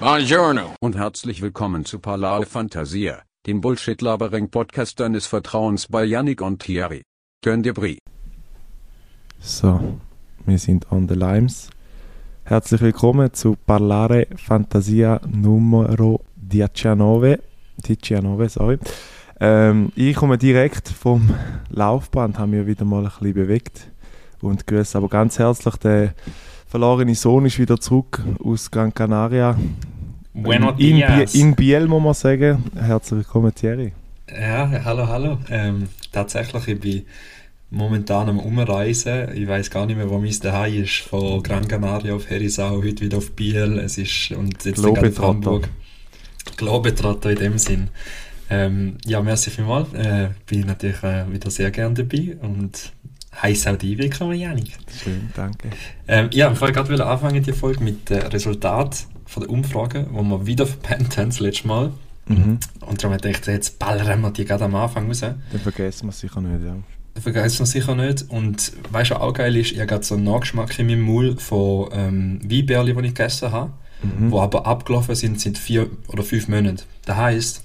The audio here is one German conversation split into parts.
Buongiorno. Und herzlich willkommen zu Parlare Fantasia, dem Bullshit-Labering-Podcast deines Vertrauens bei Yannick und Thierry. Turn dir Brie. So, wir sind on the limes. Herzlich willkommen zu Parlare Fantasia Numero 19. 19, sorry. Ähm, ich komme direkt vom Laufband, habe mich wieder mal ein bisschen bewegt und grüße aber ganz herzlich den verlorene Sohn ist wieder zurück aus Gran Canaria. Buenos in, dias. Biel, in Biel, muss man sagen. Herzlich willkommen, Thierry. Ja, hallo, hallo. Ähm, tatsächlich, ich bin momentan am Umreisen. Ich weiß gar nicht mehr, wo mein Daheim ist. Von Gran Canaria auf Herisau, heute wieder auf Biel. Es ist, und jetzt gerade auf. Hamburg. Globetrotter in dem Sinn. Ähm, ja, merci vielmals. Äh, bin natürlich äh, wieder sehr gern dabei und heiß auch dich willkommen, Janik. Schön, danke. Ähm, ja, ich wollte gerade wieder anfangen, die Folge mit dem Resultat von der Umfrage, wo wir wieder verpennt haben das letzte Mal. Mhm. Und darum dachte ich, jetzt ballern wir die gerade am Anfang raus. Dann vergessen wir es sicher nicht, ja. Vergesst man sicher nicht. Und weißt du, was auch geil ist, ich habe gerade so einen Nachgeschmack in meinem Mund von ähm, Weinbärli, die ich gegessen habe, Mhm. wo aber abgelaufen sind, sind vier oder fünf Monate. Das heisst,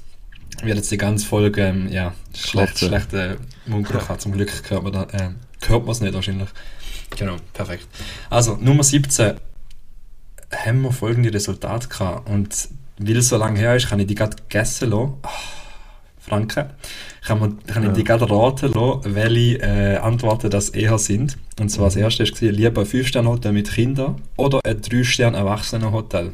werde jetzt die ganze Folge ähm, ja, schlecht, Schlotzen. schlechte Mundgeruch haben. Zum Glück hört man, da, äh, hört man es nicht wahrscheinlich. Genau, perfekt. Also, Nummer 17 haben wir folgende Resultate gehabt. Und weil es so lange her ist, kann ich die gerade gegessen lassen. Ah, Franken. Kann, man, kann ich Ja. die gerade raten lassen, welche äh, Antworten das eher sind. Und zwar das erste war, lieber ein 5-Sterne-Hotel mit Kindern oder ein 3-Sterne-Erwachsenen-Hotel.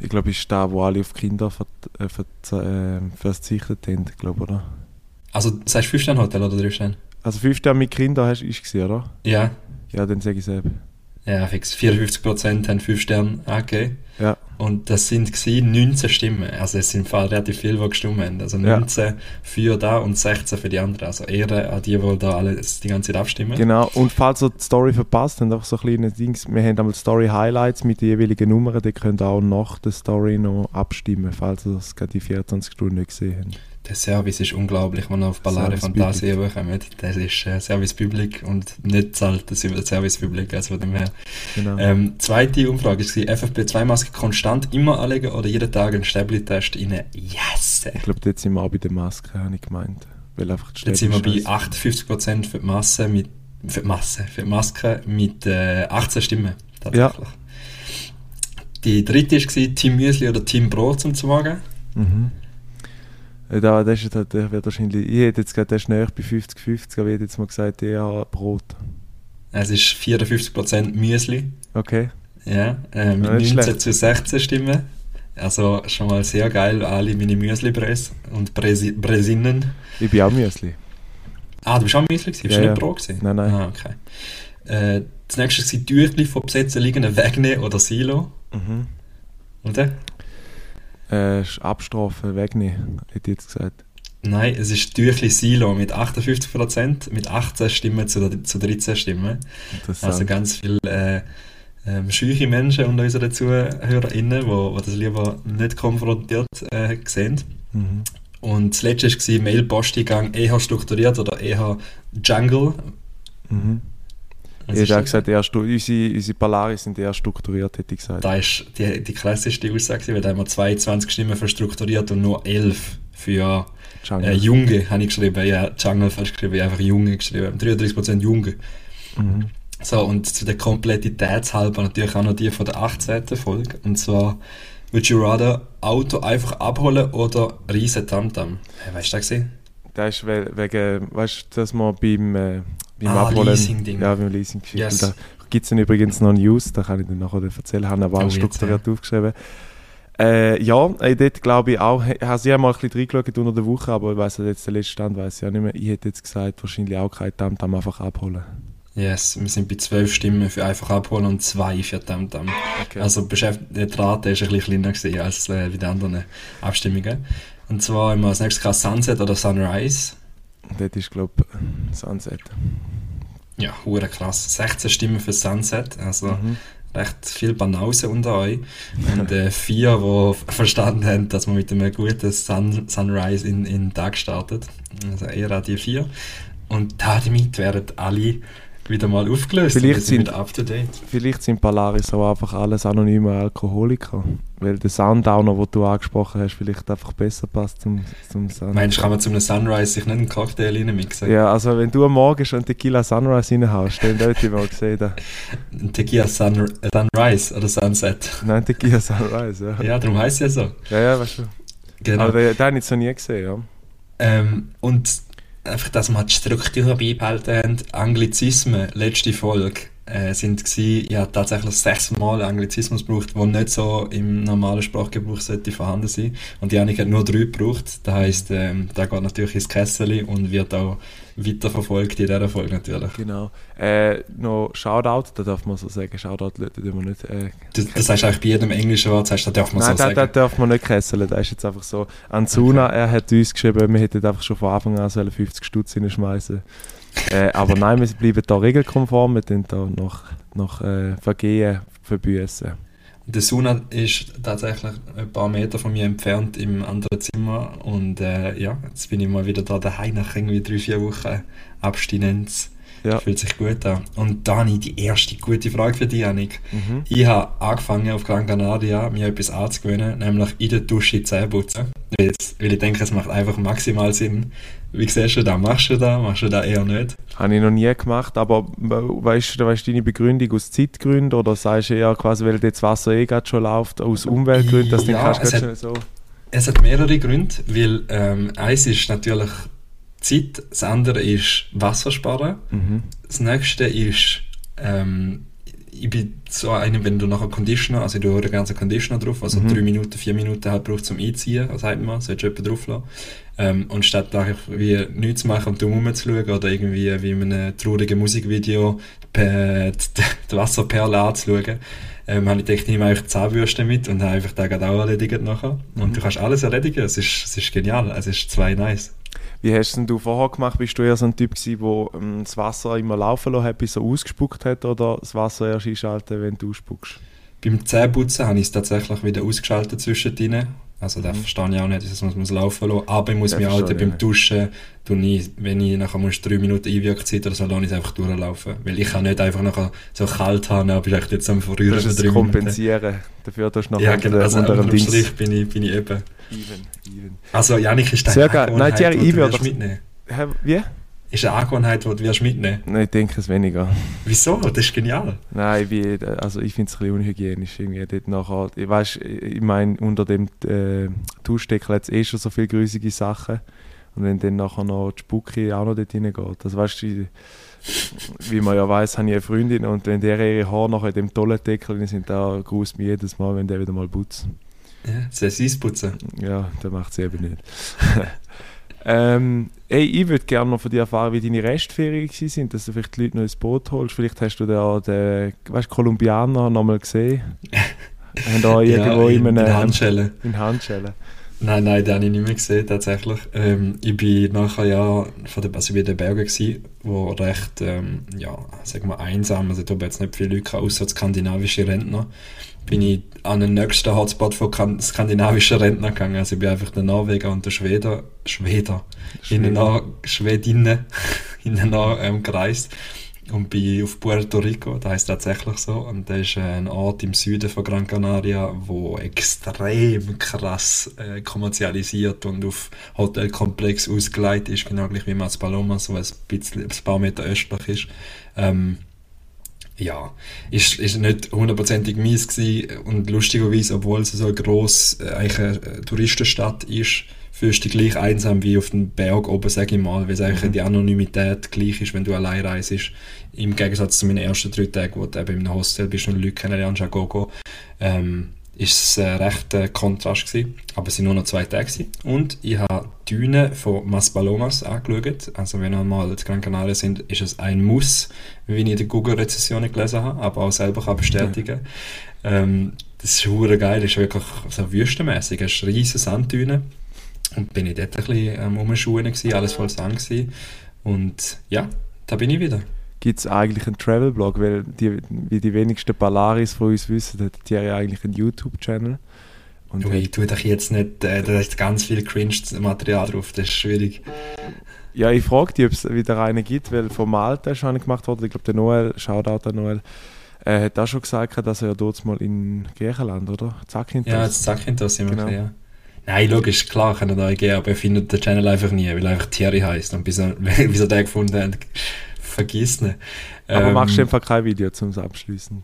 Ich glaube, ist da, wo alle auf Kinder ver äh, ver äh, verzichtet haben, ich glaube, oder? Also, sagst du 5-Sterne-Hotel oder 3-Sterne? Also 5 Sterne mit Kindern hast du gesehen, oder? Ja. Ja, dann sage ich es eben. Ja, fix. 54% haben 5 Sterne angegeben. Ja, Und das sind gsi 19 Stimmen. Also es sind im Fall relativ viele, die gestimmt haben. Also Ja. 19 für da und 16 für die anderen. Also Ehre an die, die da alle die ganze Zeit abstimmen. genau. Und falls ihr die Story verpasst habt, einfach so kleine Dings. Wir haben einmal Story Highlights mit den jeweiligen Nummern, die könnt ihr auch nach der Story noch abstimmen, falls ihr es gerade die 24 Stunden nicht gesehen habt. Der Service ist unglaublich, wenn ihr auf Ballare Fantasie bekommt. Das ist äh, Service Public und nicht zahlt das über das Service Public. Also von dem her. Genau. Ähm, zweite Umfrage war FFP2-Maske konstant immer anlegen oder jeden Tag einen Stäbli-Test rein? Yes! Ich glaube, dort sind wir auch bei der Maske, habe ich gemeint. Weil einfach die Jetzt sind wir bei scheiße. 58% für die Masse mit für die Masse, für die Maske mit äh, 18 Stimmen tatsächlich. Die dritte war Team Müsli oder Team Brot zum Morgen. Mhm. Äh, Da, das ist, halt- wird wahrscheinlich, ich hätte jetzt gerade, der ist näher bei 50-50, aber ich hätte jetzt mal gesagt, eher Brot. Es ist 54% Müsli. Okay. Ja, äh, mit Ja, nicht 19 schlecht. zu 16 Stimmen. Also schon mal sehr geil, alle meine Müsli-Bres und Bresi Bresinnen. Ich bin auch Müsli. Ah, du bist auch Müsli gewesen? Bist Ja, du ja. nicht Brot gewesen? Nein, nein. Ah, okay. Äh, das nächste war Tüchli von besetzen liegenden Wegnehmen oder Silo. Mhm. Oder? Äh, Abstrafen, wegnehmen, hätte ich jetzt gesagt. Nein, es ist Tüchli Silo mit 58%, mit 18 Stimmen zu, zu 13 Stimmen. Also ganz viele äh, ähm, scheuche Menschen unter unseren ZuhörerInnen, die wo, wo das lieber nicht konfrontiert äh, sehen. mhm. Und das letzte war Mail-Posteingang eher strukturiert oder eher Jungle. Mhm. Was Ich das? gesagt, eher unsere, unsere Polaris sind eher strukturiert, hätte ich gesagt. Da ist die, die klassischste Aussage, weil da haben wir 22 Stimmen für strukturiert und nur 11 für äh, Junge, habe ich geschrieben. Ja, Jungle falsch geschrieben, ich habe einfach Junge geschrieben. 33% Junge. Mhm. So, und zu der Komplettitätshalber natürlich auch noch die von der 18. Folge. Und zwar, would you rather Auto einfach abholen oder riesen Tamtam? Hey, weißt du das? Das ist we- wegen, weißt du, dass man beim, äh, beim Ah, Abholen. Leasing-Ding. Ja, beim Leasing Yes. Da gibt es dann übrigens noch News, da kann ich dann nachher erzählen, habe aber Oh, auch jetzt, strukturiert aufgeschrieben. Äh, ja, äh, dort glaube ich auch, ich habe sehr mal ein bisschen reingeschaut unter der Woche, aber ich weiß jetzt den letzten Stand weiß ich ja nicht mehr. Ich hätte jetzt gesagt, wahrscheinlich auch kein Tamtam einfach abholen. Yes, wir sind bei 12 Stimmen für einfach abholen und 2 für Tamtam. Okay. Also die Rate ist ein bisschen kleiner gewesen als äh, bei den anderen Abstimmungen. Und zwar haben wir als nächstes Sunset oder Sunrise. Dort ist, glaube ich, Sunset. Ja, hure krass. 16 Stimmen für Sunset, also Mhm. recht viel Banause unter euch. Und äh, vier, die verstanden haben, dass man mit einem guten Sun Sunrise in, in den Tag startet. Also eher an die vier. Und damit wären alle wieder mal aufgelöst. Vielleicht sind sind- wieder up to date. Vielleicht sind Polaris auch einfach alles anonyme Alkoholiker. Weil der Sundowner, den du angesprochen hast, vielleicht einfach besser passt zum, zum Sun. Meinst du, kann man zu einem Sunrise sich nicht einen Cocktail reinmixen? Ja, also wenn du am Morgen schon Tequila Sunrise reinhaust, dann dort ich mal gesehen. Ein Tequila Sun, äh, Sunrise oder Sunset. Nein, Tequila Sunrise, ja. Ja, darum heisst es ja so. Ja, ja, weißt du. Genau. Aber den, den habe ich jetzt noch nie gesehen, ja. Ähm, und einfach, dass wir die Struktur beibehalten haben. Anglizismen, letzte Folge, äh, sind gsi, ich habe tatsächlich sechsmal Anglizismus gebraucht, der nicht so im normalen Sprachgebrauch sollte vorhanden sein. Und Janik hat nur drei gebraucht. Das heisst, ähm, der geht natürlich ins Kessel und wird auch weiterverfolgt in dieser Folge natürlich. Genau. Äh, noch Shoutout, da darf man so sagen. Shoutout Leute, die man nicht. Äh, Das, das du eigentlich bei jedem englischen Wort, sagst, du, das darf man Nein, so da, da sagen. darf man nicht kesseln. Das ist jetzt einfach so. Anzuna, er hat uns geschrieben, wir hätten einfach schon von Anfang an sollen 50 Stutz hineinschmeißen. Äh, aber nein, wir bleiben da regelkonform, wir tun da noch, noch äh, Vergehen verbüßen. Der Suna ist tatsächlich ein paar Meter von mir entfernt im anderen Zimmer und äh, ja, jetzt bin ich mal wieder da daheim nach irgendwie drei, vier Wochen Abstinenz. Ja. Fühlt sich gut an. Und Dani, die erste gute Frage für dich, Janik. Mhm. Ich habe angefangen auf Gran Canaria, mir etwas anzugewöhnen, nämlich in der Dusche Zähne putzen. Weil, jetzt- weil ich denke, es macht einfach maximal Sinn. Wie siehst du das? Machst du das? Machst du das eher nicht? Habe ich noch nie gemacht, aber we- weißt du weißt du deine Begründung aus Zeitgründen oder sagst du eher quasi, weil das Wasser eh gerade schon läuft, aus Umweltgründen, dass du Ja, dann kannst es hat- so... Es hat mehrere Gründe, weil ähm, eins ist natürlich Zeit, das andere ist Wasser sparen. Mhm. Das nächste ist, ähm, ich bin so einer, wenn du nachher Conditioner, also du den ganzen Conditioner drauf, also Mhm. drei Minuten, vier Minuten halt braucht zum Einziehen, was sagt man, solltest du jemanden drauf lassen. Ähm, und statt einfach wie nichts zu machen und dumm rumzuschauen oder irgendwie wie in einem traurigen Musikvideo die, die Wasserperle anzuschauen, ähm, habe ich gedacht, ich nehme eigentlich Zahnbürste mit und habe einfach den auch erledigt nachher. Und Mhm. du kannst alles erledigen, es ist, es ist genial, es ist zwei nice. Wie hast denn du vorher gemacht? Bist du eher so ein Typ gewesen, der ähm, das Wasser immer laufen lassen hat, bis er ausgespuckt hat, oder das Wasser erst einschalten, wenn du ausspuckst? Beim Zähneputzen habe ich es tatsächlich wieder ausgeschaltet zwischendrin. Also da Mhm. verstehe ich auch nicht, dass man es muss laufen lassen Aber ich muss mich halt beim. Duschen, tue ich, wenn ich nachher muss drei Minuten Einwirkzeit oder so, lasse ich es einfach durchlaufen. Weil ich kann nicht einfach nachher so kalt haben, aber ich jetzt am Verrühren Das ist Minuten. Kompensieren. Dafür tust du noch Ja, genau. Also unter dem. Strich bin ich, bin ich eben. Even, even. Also Janik, ist das Sehr eine geil. Nein, Angewohnheit, Thierry, die ich du wirst mitnehmen? Wie? Ist eine Angewohnheit, die du wirst mitnehmen? Nein, ich denke es weniger. Wieso? Das ist genial. Nein, ich, bin, also ich finde es ein bisschen unhygienisch. Irgendwie dort nachher, ich weiß, ich meine, unter dem äh, Duschdeckel hat es eh schon so viele grusige Sachen. Und wenn dann nachher noch die Spucke auch noch dort reingeht. Das weißt du, wie- man ja weiß, habe ich eine Freundin und wenn der ihre Haare noch in dem tollen Deckel sind, da grüßt mich jedes Mal, wenn der wieder mal putzt. Ja, soll es putzen? Ja, das macht sie eben nicht. ähm, ey, ich würde gerne noch von dir erfahren, wie deine Restferien sind, dass du vielleicht die Leute noch ins Boot holst. Vielleicht hast du da den, weißt, Kolumbianer noch mal gesehen. Haben da irgendwo in, in, in einem Handschellen. in Handschellen. Nein, nein, den habe ich nicht mehr gesehen, tatsächlich. Ähm, ich bin nachher ja von der, also ich bin in den Bergen gsi, wo recht, ähm, ja, sag mal einsam, also da haben jetzt nicht viele Leute, gehabt, außer skandinavische Rentner, bin ich an den nächsten Hotspot von kan- skandinavischen Rentnern gegangen. Also ich bin einfach der Norweger und der Schweder, Schweder, innen nach, Schwedinnen, innen nach ähm, gereist und bin auf Puerto Rico, das heißt tatsächlich so, und das ist ein Ort im Süden von Gran Canaria, wo extrem krass äh, kommerzialisiert und auf Hotelkomplex ausgelegt ist, genau gleich wie Mas Palomas, was ein, bisschen, ein paar Meter östlich ist. Ähm, ja, ist, ist nicht hundertprozentig mies gewesen. Und lustigerweise, obwohl es so eine grosse, äh, eigentlich eine Touristenstadt ist, fühlst du dich gleich einsam wie auf dem Berg oben, sage ich mal, weil es eigentlich die Anonymität gleich ist, wenn du allein reist. Im Gegensatz zu meinen ersten drei Tagen, wo du eben in einem Hostel bist und Leute kennenlernst, an Gogo, ähm, ist es ein recht äh, Kontrast gewesen. Aber es waren nur noch zwei Tage gewesen. Und ich habe die Dünen von Maspalomas angeschaut. Also wenn ihr mal in Gran Canaria sind, ist es ein Muss, wie ich in der Google-Rezessionen gelesen habe, aber auch selber kann bestätigen. Ähm, das ist hure geil, das ist wirklich so wüstenmäßig. Es ist riesige Sanddünen. Und bin ich dort ein bisschen am Umschuhen alles voll Sand gewesen. Und ja, da bin ich wieder. Gibt es eigentlich einen Travel-Blog? Weil die, wie die wenigsten Polaris von uns wissen, hat Thierry eigentlich einen YouTube-Channel, Und Ui, hat, tu doch jetzt nicht, äh, da ist ganz viel Cringe-Material drauf, das ist schwierig. ja, ich frage dich, ob es wieder einen gibt, weil vom Malta ist einer gemacht worden. Ich glaube, der Noel, Shoutout an Noel, äh, hat auch schon gesagt, dass er ja dort mal in Griechenland, oder? Zakynthos. Ja, ich das immer Genau. ja. Nein, logisch, klar kann er da gehen, aber er findet den Channel einfach nie, weil er einfach Thierry heisst. Und bis er, bis er den gefunden hat, vergiss ihn. Aber Ähm, machst du einfach kein Video zum Abschließen?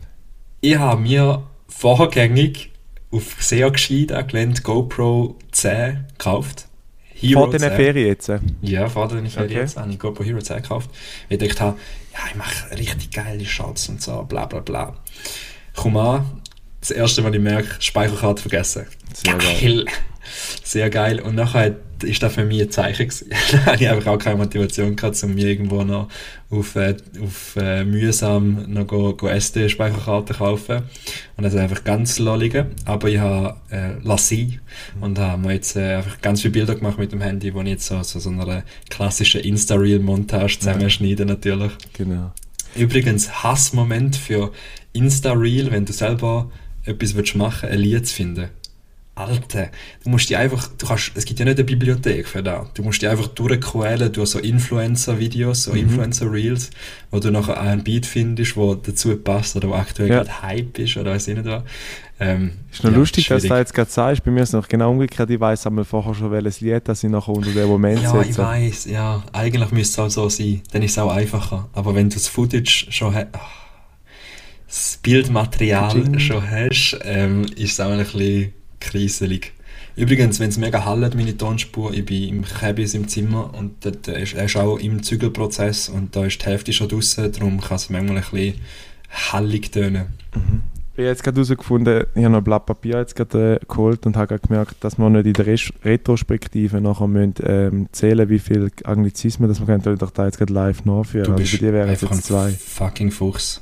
Ich habe mir vorgängig auf sehr gescheit angelehnt GoPro 10 gekauft. Vor den 10. Ferien jetzt? Ja, vor den Ferien Okay. jetzt habe ich GoPro Hero 10 gekauft. Weil ich dachte, ja, ich mache richtig geile Shots und so, bla bla bla. Komm an, das erste, was ich merke, Speicherkarte vergessen. Sehr geil. Sehr geil. Und nachher ist das für mich ein Zeichen gewesen. da habe ich einfach auch keine Motivation gehabt, um mir irgendwo noch auf, äh, auf äh, mühsam noch go, go SD-Speicherkarten kaufen. Und das ist einfach ganz lollige. Aber ich habe äh, Lassie und habe mir jetzt äh, einfach ganz viele Bilder gemacht mit dem Handy, wo ich jetzt so, so, so eine klassische Insta-Reel-Montage zusammenschneide natürlich. Genau. Übrigens, Hassmoment für Insta-Reel, wenn du selber etwas willst machen ein Lied zu finden. Alter, du musst die einfach, du kannst, es gibt ja nicht eine Bibliothek für das. Du musst die einfach durchquälen durch so Influencer-Videos, so Mhm. Influencer-Reels, wo du nachher einen Beat findest, wo dazu passt oder wo aktuell Ja. gerade Hype ist oder weiß ich nicht was. Ähm, Ist noch ja, lustig, dass du schwierig. jetzt gerade sagst. Bei mir ist es noch genau umgekehrt. Ich weiß einmal vorher schon, welches Lied dass ich nachher unter den Moment Ja, ich setze. weiß, ja. Eigentlich müsste es auch so sein. Dann ist es auch einfacher. Aber wenn du das Footage schon hast, das Bildmaterial schon hast, ähm, ist es auch ein bisschen kriselig. Übrigens, wenn es mega hallt, meine Tonspur, ich bin im Käbis im Zimmer und dort ist, er ist auch im Zügelprozess und da ist die Hälfte schon draußen, darum kann es manchmal ein bisschen hallig tönen. Ich habe jetzt gerade herausgefunden, ich habe noch ein Blatt Papier jetzt gerade äh, geholt und habe gerade gemerkt, dass wir nicht in der Res Retrospektive nachher müssen, ähm, zählen wie viel Anglizismen das wir können. Ich doch da jetzt gerade live nachführen. Du Also bist bei dir wären es jetzt zwei. fucking Fuchs.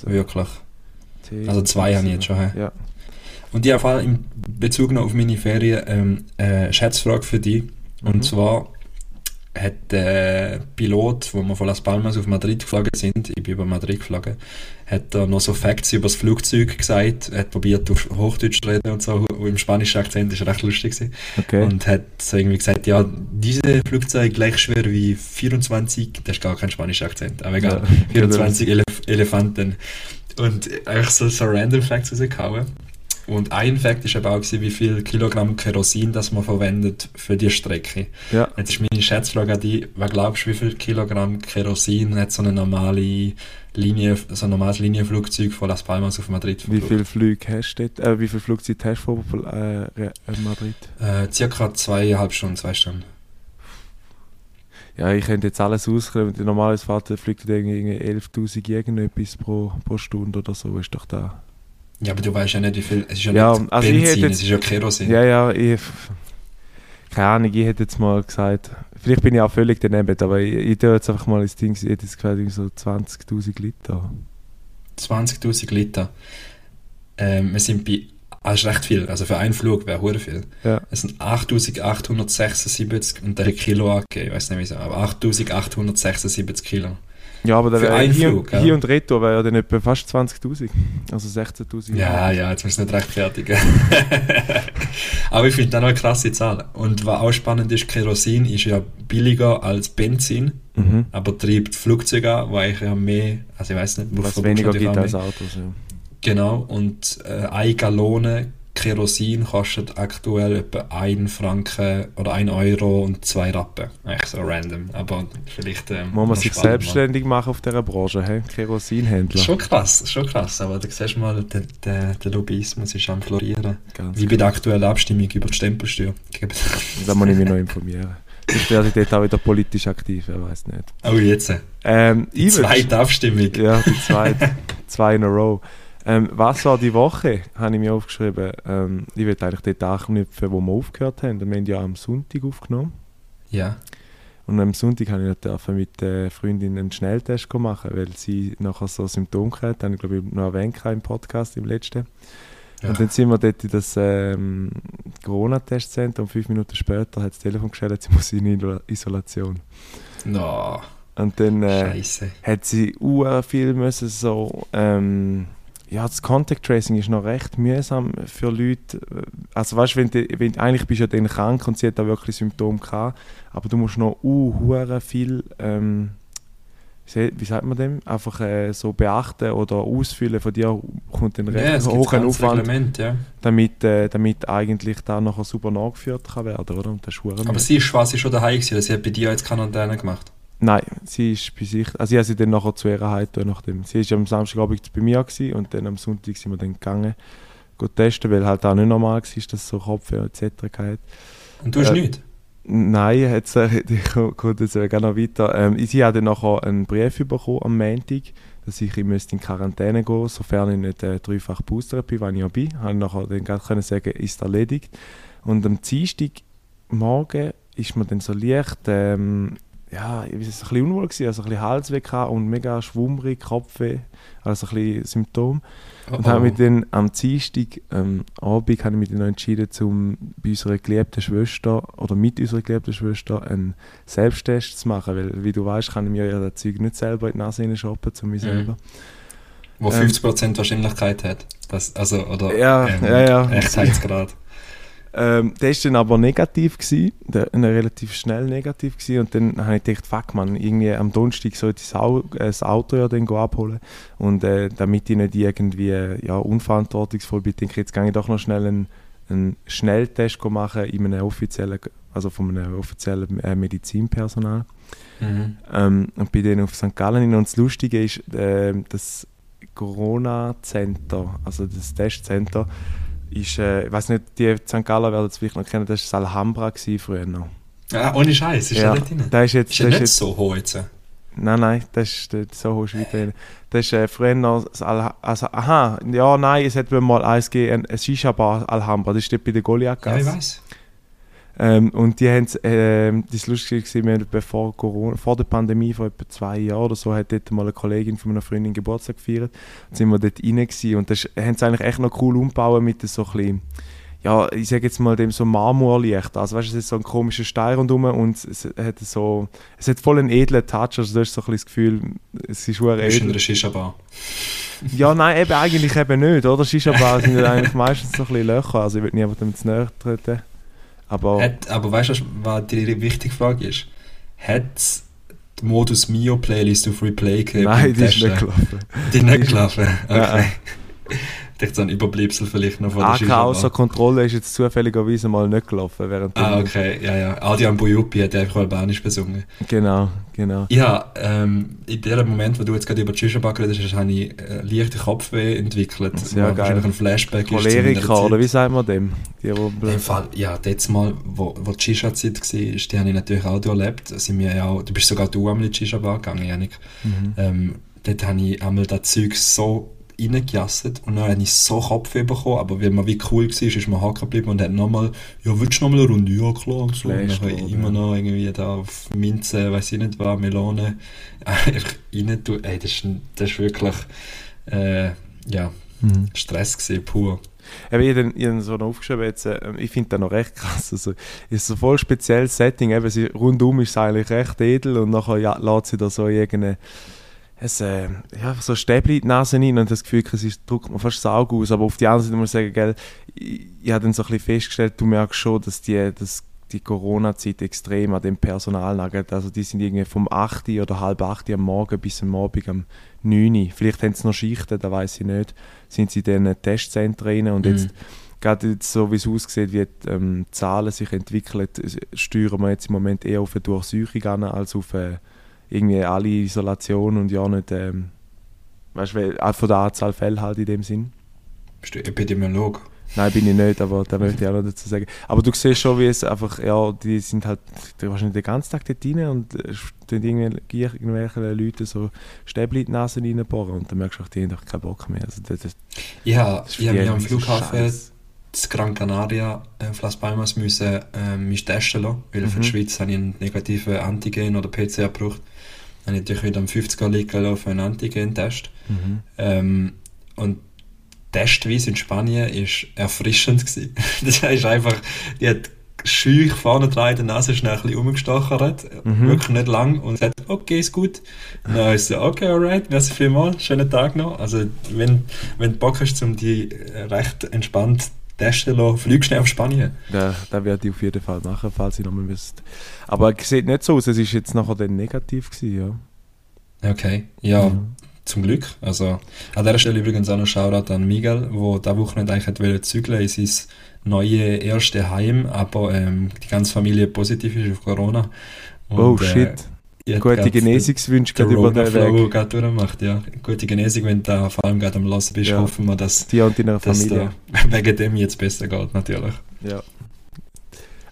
So, Wirklich. T- Also zwei habe ich jetzt schon. Ja. Und ich habe in Bezug noch auf meine Ferien ähm, eine Schätzfrage für dich. Und Mhm. zwar hat der Pilot, wo wir von Las Palmas auf Madrid geflogen sind, ich bin über Madrid geflogen, hat er noch so Facts über das Flugzeug gesagt, hat probiert auf Hochdeutsch zu reden und so, im spanischen Akzent, ist recht lustig gewesen. Okay. Und hat so irgendwie gesagt, ja, diese Flugzeug gleich schwer wie 24, das ist gar kein spanischer Akzent, aber egal, Ja, 24 Elef Elefanten. Und einfach so, so random Facts rausgehauen. Und ein ist aber auch, gewesen, wie viel Kilogramm Kerosin das man verwendet für die Strecke. Ja. Jetzt ist meine Schätzfrage an dich, was glaubst du, wie viel Kilogramm Kerosin hat so eine normale Linie, so ein normales Linienflugzeug von Las Palmas auf Madrid Wie verbraucht? viele Flüge hast du? Äh, wie viel Flugzeit hast du von äh, äh, Madrid? Äh, circa zweieinhalb Stunden, zwei Stunden. Ja, ich könnte jetzt alles ausrechnen. Normalerweise fliegt irgendwie 11'000 irgendetwas pro, pro Stunde oder so. Ist doch da. Ja, aber du weißt ja nicht, wie viel. Es ist ja, Ja, nicht also Benzin, jetzt- es ist ja Kerosin. Ja, ja, ich. Keine Ahnung, ich hätte jetzt mal gesagt. Vielleicht bin ich auch völlig daneben, aber ich, ich tue jetzt einfach mal ins Ding. Ich hätte jetzt gesagt, so 20.000 Liter. 20.000 Liter. Ähm, wir sind bei. Ah, das ist recht viel. Also für einen Flug wäre hure viel. Ja. Es sind 8.876 und der Kilo angegeben, ich weiß nicht wieso, aber 8.876 Kilo. Ja, aber Für wäre einen hier, Flug, hier ja. und Retour wäre ja dann etwa fast 20.000. Also 16.000. Ja, ja, jetzt müssen wir nicht rechtfertigen. aber ich finde das noch eine krasse Zahl. Und was auch spannend ist, Kerosin ist ja billiger als Benzin, Mhm. aber treibt Flugzeuge an, weil ich ja mehr, also ich weiß nicht, Was verbraucht weniger gibt als. Autos. Ja. Genau, und äh, eine Gallone Kerosin kostet aktuell etwa 1 Franken oder 1 Euro und 2 Rappen. Eigentlich so random, aber vielleicht... Ähm, Muss man sich selbstständig machen auf dieser Branche, hey? Kerosinhändler. Schon krass, schon krass, aber da siehst du mal, der, der, der Lobbyismus ist am florieren. Ganz Wie bei der aktuellen Abstimmung über die Stempelsteuer. Da muss ich mich noch informieren. Ich werde dort auch wieder politisch aktiv, wer weiß nicht. Oh, jetzt. Ähm, Die zweite Abstimmung. Ja, die zweite. zwei in a row. Ähm, was war die Woche? Habe ich mir aufgeschrieben. Ähm, ich will eigentlich dort anknüpfen, wo wir aufgehört haben. Wir haben ja am Sonntag aufgenommen. Ja. Und am Sonntag habe ich dürfen mit der Freundin einen Schnelltest machen, weil sie nachher so Symptome hatte. Das habe ich, glaube ich, noch erwähnt im Podcast, im letzten. ja. Und dann sind wir dort in das ähm, Corona-Testzentrum und fünf Minuten später hat das Telefon gestellt, sie muss in Isola- Isolation. No, Und dann äh, hat sie uhr viel müssen so ähm, ja, das Contact Tracing ist noch recht mühsam für Leute. Also weißt wenn, du, wenn eigentlich bist du ja dann krank und sie hat da wirklich Symptome gehabt, aber du musst noch uh, viel, ähm, wie sagt man dem, einfach äh, so beachten oder ausfüllen. Von dir kommt ein recht ja, hoher Aufwand, ja. damit, äh, damit eigentlich da nachher super nachgeführt kann werden, oder? Und das ist aber sie ist quasi schon daheim gewesen, sie hat bei dir jetzt Quarantäne gemacht. Nein, sie ist bei sich. Also ich habe sie dann nachher zu ihrer Heim nachdem. Sie war am Samstagabend bei mir gewesen, und dann am Sonntag sind wir dann gegangen, gut testen, weil halt auch nicht normal war, dass so Kopfweh etc. hatte. Und du hast äh, nichts? Nein, jetzt, äh, ich komme jetzt gerne noch weiter. Ähm, sie hat dann nachher einen Brief bekommen am Montag, dass ich in Quarantäne gehen müsste, sofern ich nicht äh, dreifach Booster bin, weil ich ja bin. Habe nachher dann gerade können sagen, ist erledigt. Und am Dienstag morgen ist mir dann so leicht ähm, ja, ich war ein bisschen unwohl, gewesen, also ein bisschen Halsweh und mega schwummrig, Kopfweh, also ein bisschen Symptom. Oh und habe mich dann am Dienstag ähm, Abend habe ich mich dann entschieden, um bei unserer geliebten Schwester oder mit unserer geliebten Schwester einen Selbsttest zu machen, weil wie du weißt, kann ich mir ja das Zeug nicht selber in die Nase shoppen, zu mir mhm. selber. Wo 50% ähm, Wahrscheinlichkeit hat. Das, also, oder ja, ähm, ja, ja. Echtheitsgrad. Ähm, der war dann aber negativ, gewesen, der, relativ schnell negativ gewesen, und dann habe ich gedacht, fuck man, irgendwie am Donnerstag sollte ich das Auto ja dann abholen und äh, damit ich nicht irgendwie ja, unverantwortungsvoll bin, denke ich, jetzt gehe ich doch noch schnell einen, einen Schnelltest machen in einem offiziellen, also von einem offiziellen äh, Medizinpersonal. Mhm. Ähm, und bin dann auf St. Gallen und das Lustige ist, äh, das Corona-Center, also das Testcenter, ist, äh, ich weiß nicht, die St. Galler werden es vielleicht noch kennen, das war das Alhambra früher noch. Ah, ohne Scheiß, ist ja, da nicht drin? Das ist, jetzt, ist das nicht jetzt, so hoch jetzt? Nein, nein, das ist, das ist so hoch wie drin. Das ist äh, früher noch, das Al also, aha, ja, nein, es hat mal eins gegeben, ein Shisha-Bar Alhambra, das steht bei der Goliath. Ja, ich weiß. Ähm, und die haben ähm, das Lustige war, bevor Corona, vor der Pandemie, vor etwa zwei Jahren oder so, hat dort mal eine Kollegin von meiner Freundin Geburtstag gefeiert. Da sind wir dort rein gewesen, und das haben sie eigentlich echt noch cool umgebaut mit so ein bisschen, ja, ich sage jetzt mal dem so Marmorlicht. Also weißt du, es ist so ein komischer Stein rundherum und es hat so, es hat voll einen edlen Touch, also du hast so ein das Gefühl, es ist schon edel. in einer Shisha-Bar. ja, nein, eben eigentlich eben nicht, oder? Shisha-Bar sind ja eigentlich meistens so ein bisschen Löcher, also ich würde niemandem zu nahe treten. Aber, hat, aber weißt du, was die wichtige Frage ist? Hat die Modus Mio Playlist auf Replay gegeben? Nein, die ist nicht gelaufen. Die ist nicht gelaufen? Okay. Dachte, so ein Überbleibsel vielleicht noch von der AK außer Kontrolle ist jetzt zufälligerweise mal nicht gelaufen. Während ah, okay, ja, ja. Adrian Boyupi hat einfach Albanisch besungen. Genau, genau. Ja, ähm, in dem Moment, wo du jetzt gerade über Shisha-Bar geredet hast, habe ich äh, leichte Kopfweh entwickelt. Sehr geil. ein Flashback Choleriker, oder wie sagt man dem? Die, wo Im Fall, ja, das Mal, wo, wo die Shisha-Zeit war, die habe ich natürlich auch erlebt. Sind wir ja auch, du bist sogar du einmal in die Shisha-Bar gegangen, Janik. Mhm. Ähm, dort habe ich einmal das Zeug so reingejasset und dann habe ich so Kopfweh bekommen, aber weil man wie cool war, ist man hacken geblieben und hat nochmal, ja, willst du nochmal eine Runde? Ja, klar. Und so. und dann immer noch irgendwie da auf Minze, weiß ich nicht was, Melone, einfach rein tun. Ey, das ist, das ist wirklich, äh, ja, mhm. Stress gewesen, pur. Eben, ich habe dann so noch aufgeschrieben, jetzt, äh, ich finde das noch recht krass. Also, ist so ein voll spezielles Setting. Eben, sie, rundum ist es eigentlich recht edel und nachher ja, lässt sie da so irgendeine es, äh, ja, so Stäbli in die Nase rein und das Gefühl, es drückt mir fast Saug aus. Aber auf die andere Seite muss ich sagen, gell, ich, ich habe dann so ein bisschen festgestellt, du merkst schon, dass die, dass die Corona-Zeit extrem an dem Personal nagelt. Also die sind irgendwie vom 8 oder halb 8 am Morgen bis am Abend am 9 Vielleicht haben sie noch Schichten, da weiß ich nicht. Sind sie in den Testzentren und mhm. jetzt gerade jetzt so wie es aussieht, wie die ähm, Zahlen sich entwickeln, steuern wir jetzt im Moment eher auf eine Durchsäuerung an als auf eine irgendwie alle Isolation und ja nicht, ähm, weißt du, von der Anzahl Fälle halt in dem Sinn. Bist du Epidemiolog? Nein, bin ich nicht, aber da möchte ich auch noch dazu sagen. Aber du siehst schon, wie es einfach, ja, die sind halt wahrscheinlich den ganzen Tag dort rein und äh, tun irgendwelche Leute so Stäbchen in die Nase reinbohren und dann merkst du auch, die haben doch keinen Bock mehr. Also das, das, ja, ich habe mich am Flughafen Das Gran Canaria äh, Las Palmas müssen, äh, mich testen lassen, weil mhm. für die Schweiz habe ich einen negativen Antigen- oder PCR gebraucht habe ich natürlich wieder am 50er liegen für einen Antigen-Test. Mhm. Ähm, und testweise in Spanien war erfrischend. Gewesen. Das ist einfach, die hat schüch vorne dran in der Nase schnell ein bisschen rumgestochert, Mhm. wirklich nicht lang und sagt, okay, ist gut. Und dann ist so, okay, alright, merci vielmals, schönen Tag noch. Also, wenn, wenn du Bock hast, um die recht entspannt testen lassen, flieg schnell auf Spanien. Ja, das werde ich auf jeden Fall machen, falls ich nochmal müsste. Aber es sieht nicht so aus, es ist jetzt nachher dann negativ gewesen, ja. Okay, ja, Mhm. zum Glück. Also, an dieser Stelle übrigens auch noch Shoutout an Miguel, der diese Woche nicht eigentlich zügeln in sein neue erste Heim, aber ähm, die ganze Familie positiv ist auf Corona. Oh Und, äh, shit. ich hätte Gute gerade Genesungswünsche gerade über den Weg. gerade durchmacht, ja. Gute Genesung, wenn du da vor allem gerade am Hören bist, Ja. hoffen wir, dass Dir und deiner Familie. da wegen dem jetzt besser geht, natürlich. Ja.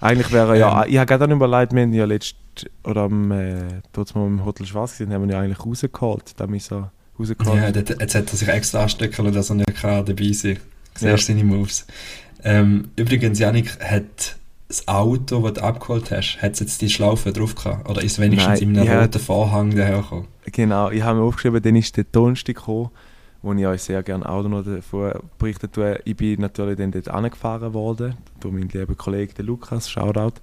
Eigentlich wäre ja, Ähm. ich habe gerade dann überlegt, wir haben ja letzt, oder am, äh, dort mal im Hotel Schwarz gesehen, haben wir ja eigentlich rausgeholt, da wir so rausgeholt. Ja, dort- jetzt hat er sich extra anstecken lassen, dass er nicht kann dabei sein kann. Siehst Ja. seine Moves. Ähm, übrigens, Janik, hat das Auto, das du abgeholt hast, hat jetzt die Schlaufe drauf gehabt? Oder ist wenigstens Nein, in einem roten Vorhang dahergekommen? Genau, ich habe mir aufgeschrieben, dann ist der Donnerstag gekommen, wo ich euch sehr gerne auch noch davon berichten tue. Ich bin natürlich dann dort angefahren worden, durch meinen lieben Kollegen den Lukas, Shoutout.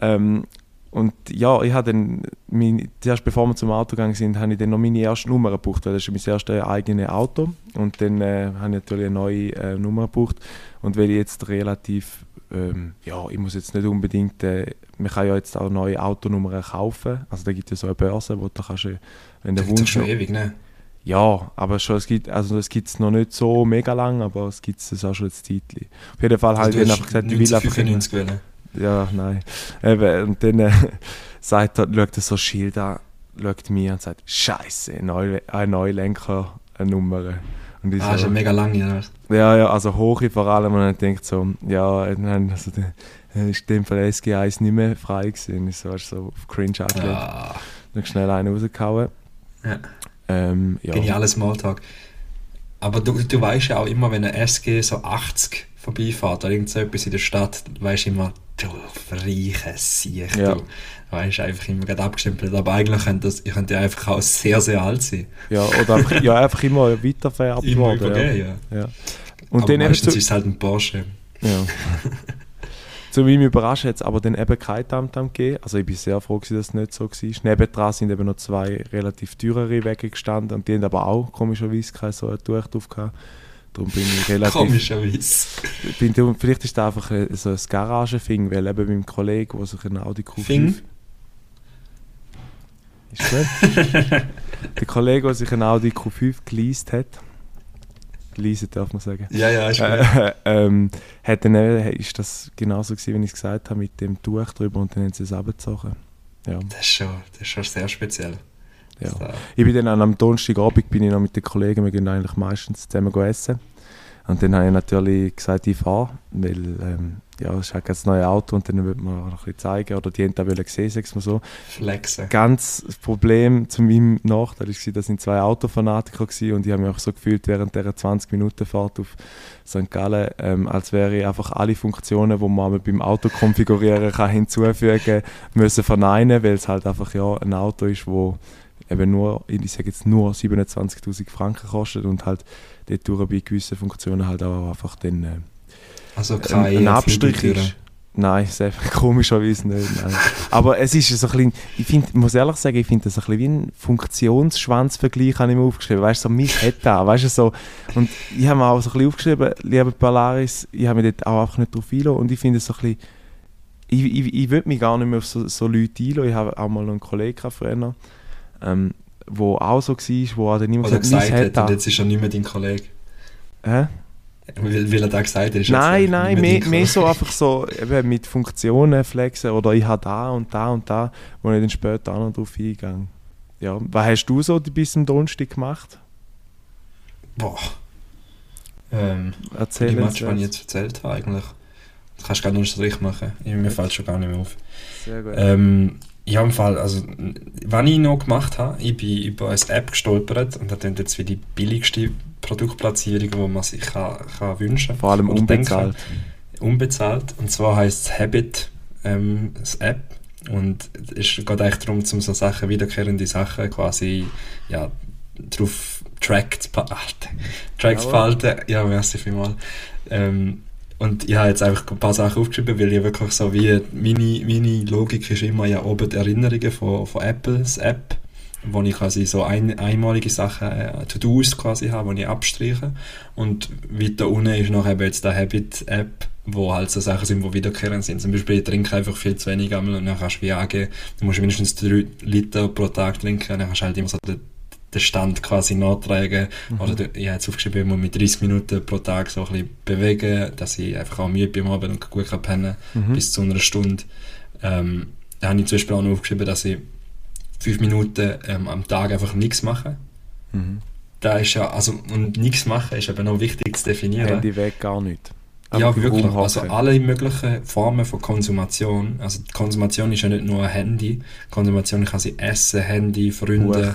Ähm, und ja, ich habe dann, mein, zuerst bevor wir zum Auto gegangen sind, habe ich dann noch meine erste Nummer gebucht, weil das ist mein erstes eigenes Auto. Und dann äh, habe ich natürlich eine neue äh, Nummer gebucht. Und weil ich jetzt relativ, ähm, ja, ich muss jetzt nicht unbedingt, äh, man kann ja jetzt auch neue Autonummern kaufen. Also da gibt es so eine Börse, wo du kannst, äh, wenn der Wunsch schon ewig, ne? ja, aber schon, es gibt, also es gibt es noch nicht so mega lang, aber es gibt es auch schon ein Zeitchen. Auf jeden Fall Also dann hast einfach gesagt, ich will einfach immer, 1995 wählen. ja, nein. Eben, und dann äh, sagt er, schaut er so Schild an, schaut mir und sagt, Scheiße, neu, ein Neulenker, eine Nummer. Und ich Ah, so, schon mega lang, ja. ja, ja, also hoch vor allem und dann denkt so, ja, dann also, äh, ist in dem Fall SG1 nicht mehr frei gewesen. Ich so, weißt so auf Cringe angelegt. Ah, Dann schnell einen rausgehauen. Ja. Ähm, ja. Genialer Smalltalk. Aber du, du weißt ja auch immer, wenn ein SG so 80 vorbeifährt oder irgend so etwas in der Stadt, weißt du immer, du reiche Sieg, Ja. du. Weißt einfach immer gerade abgestempelt. Aber eigentlich könnte das, ich könnte ja einfach auch sehr, sehr alt sein. Ja, oder einfach, ja, einfach immer weiterfährt Immer worden. übergeben, ja. ja. Ja. Und aber dann eben meistens ist es halt ein Porsche. ja. zu meinem Überraschen hat es aber dann eben kein Tamtam gegeben. Also ich bin sehr froh, dass es nicht so war. Nebendran sind eben noch zwei relativ teurere Wege gestanden und die haben aber auch komischerweise kein so ein Tuch drauf gehabt. Darum bin ich relativ... Komischerweise. Bin, darum- vielleicht ist das einfach ein- so ein Garagenfing, weil eben meinem Kollegen, der sich einen Audi Q5... Fing? Ist gut. der Kollege, der sich einen Audi Q5 geleast hat, geleastet darf man sagen, Ja, ja, ist gut. äh, ähm, hat dann, äh, ist das genauso gewesen, wie ich es gesagt habe, mit dem Tuch drüber und dann haben sie es abgezogen. Ja, Das ist schon, das ist schon sehr speziell. Ja. So. Ich bin dann an am Donnerstagabend bin ich noch mit den Kollegen, wir gehen eigentlich meistens zusammen essen. Und dann habe ich natürlich gesagt, ich fahre, weil ähm, ja, es ist halt das neue Auto und dann will man auch noch ein bisschen zeigen. Oder die haben das wollen sehen, sag's mal so. Flexen. Ganz das Problem zu meinem Nachteil war, das sind zwei Autofanatiker gewesen und ich habe mich auch so gefühlt während dieser 20 Minuten Fahrt auf St. Gallen, ähm, als wäre ich einfach alle Funktionen, die man beim Auto konfigurieren kann, hinzufügen müssen verneinen, weil es halt einfach ja ein Auto ist, wo eben nur, ich sage jetzt nur 27'000 Franken kostet und halt dort bei gewissen Funktionen halt auch einfach dann äh, Also ein, keine ein Abstrich Flügeltüren. ist. Nein, sehr komischerweise nicht. Nein. Aber es ist so ein bisschen, ich find, muss ehrlich sagen, ich finde das ein bisschen wie ein Funktionsschwanzvergleich, habe ich mir aufgeschrieben. Weißt du, so mich hätte da, weißt du, so. Und ich habe mir auch so ein bisschen aufgeschrieben, lieber Polaris, ich habe mich dort auch einfach nicht drauf eingelassen und ich finde es so ein bisschen, ich, ich, ich würde mich gar nicht mehr auf so, so Leute einlassen. Ich habe auch mal einen Kollegen gehabt früher, ähm, wo auch so war, wo dann Oder gesagt gesagt «Mich hat, hätte und da». jetzt ist er nicht mehr dein Kollege. Hä? Weil, weil er da gesagt hat, ist Nein, nein, mehr, mehr so einfach so eben mit Funktionen flexen oder ich habe da und da und da, wo ich dann später auch noch drauf eingehe. Ja, was hast du so bis zum Donnerstag gemacht? Boah. Ähm, Erzähl die Match, die ich jetzt erzählt habe, eigentlich. Das kannst du gar nicht Strich machen. Mir fällt schon gar nicht mehr auf. Sehr gut. Ähm, ja, im Fall, also, was ich noch gemacht habe, ich bin über eine App gestolpert und das ist jetzt wie die billigste Produktplatzierung, die man sich kann, kann wünschen Vor allem unbezahlt. denken. Unbezahlt. Und zwar heisst es Habit, ähm, das App. Und es geht eigentlich darum, um so Sachen, wiederkehrende Sachen quasi, ja, drauf Track zu, beha- Alter, Track zu behalten. Ja, merci vielmals. Ähm, Und ich habe jetzt einfach ein paar Sachen aufgeschrieben, weil ich wirklich so wie, meine, meine Logik ist immer ja oben die Erinnerungen von, von Apples App, wo ich quasi so ein, einmalige Sachen, äh, To-Dos quasi habe, die ich abstreiche. Und weiter unten ist noch eben jetzt der Habit-App, wo halt so Sachen sind, die wiederkehrend sind. Zum Beispiel, ich trinke einfach viel zu wenig einmal und dann kannst du wie angeben, du musst mindestens drei Liter pro Tag trinken, dann kannst du halt immer so den Stand quasi nachtragen. Mhm. Oder ich habe jetzt aufgeschrieben, ich muss mit 30 Minuten pro Tag so ein bisschen bewegen, dass ich einfach auch müde bin am Abend und gut kann pennen mhm. bis zu einer Stunde. Ähm, da habe ich zum Beispiel auch noch aufgeschrieben, dass ich 5 Minuten ähm, am Tag einfach nichts mache. Mhm. Da ist ja, also, und nichts machen ist eben noch wichtig zu definieren. Handy weg gar nicht. ja, wirklich. Also alle möglichen Formen von Konsumation. Also Konsumation ist ja nicht nur ein Handy. Konsumation kann sein Essen, Handy, Freunde,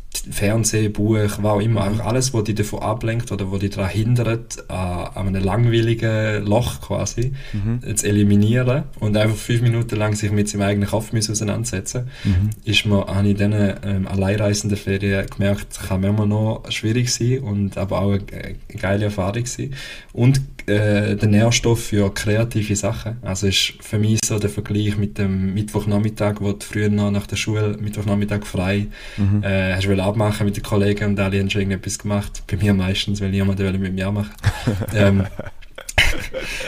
Fernsehen, Buch, was auch immer, einfach alles, was dich davon ablenkt oder was dich daran hindert, an, einem langweiligen Loch quasi mhm. zu eliminieren und einfach fünf Minuten lang sich mit seinem eigenen Kopf auseinandersetzen, mhm. ist mir, habe ich in diesen ähm, alleinreisenden Ferien gemerkt, kann manchmal noch schwierig sein und aber auch eine, eine geile Erfahrung sein. Und äh, der Nährstoff für kreative Sachen. Also ist für mich so der Vergleich mit dem Mittwochnachmittag, wo du früher noch nach der Schule Mittwochnachmittag frei mhm. äh, hast du abmachen mit den Kollegen und alle haben schon irgendetwas gemacht. Bei mir meistens, weil niemand mit mir machen. ähm,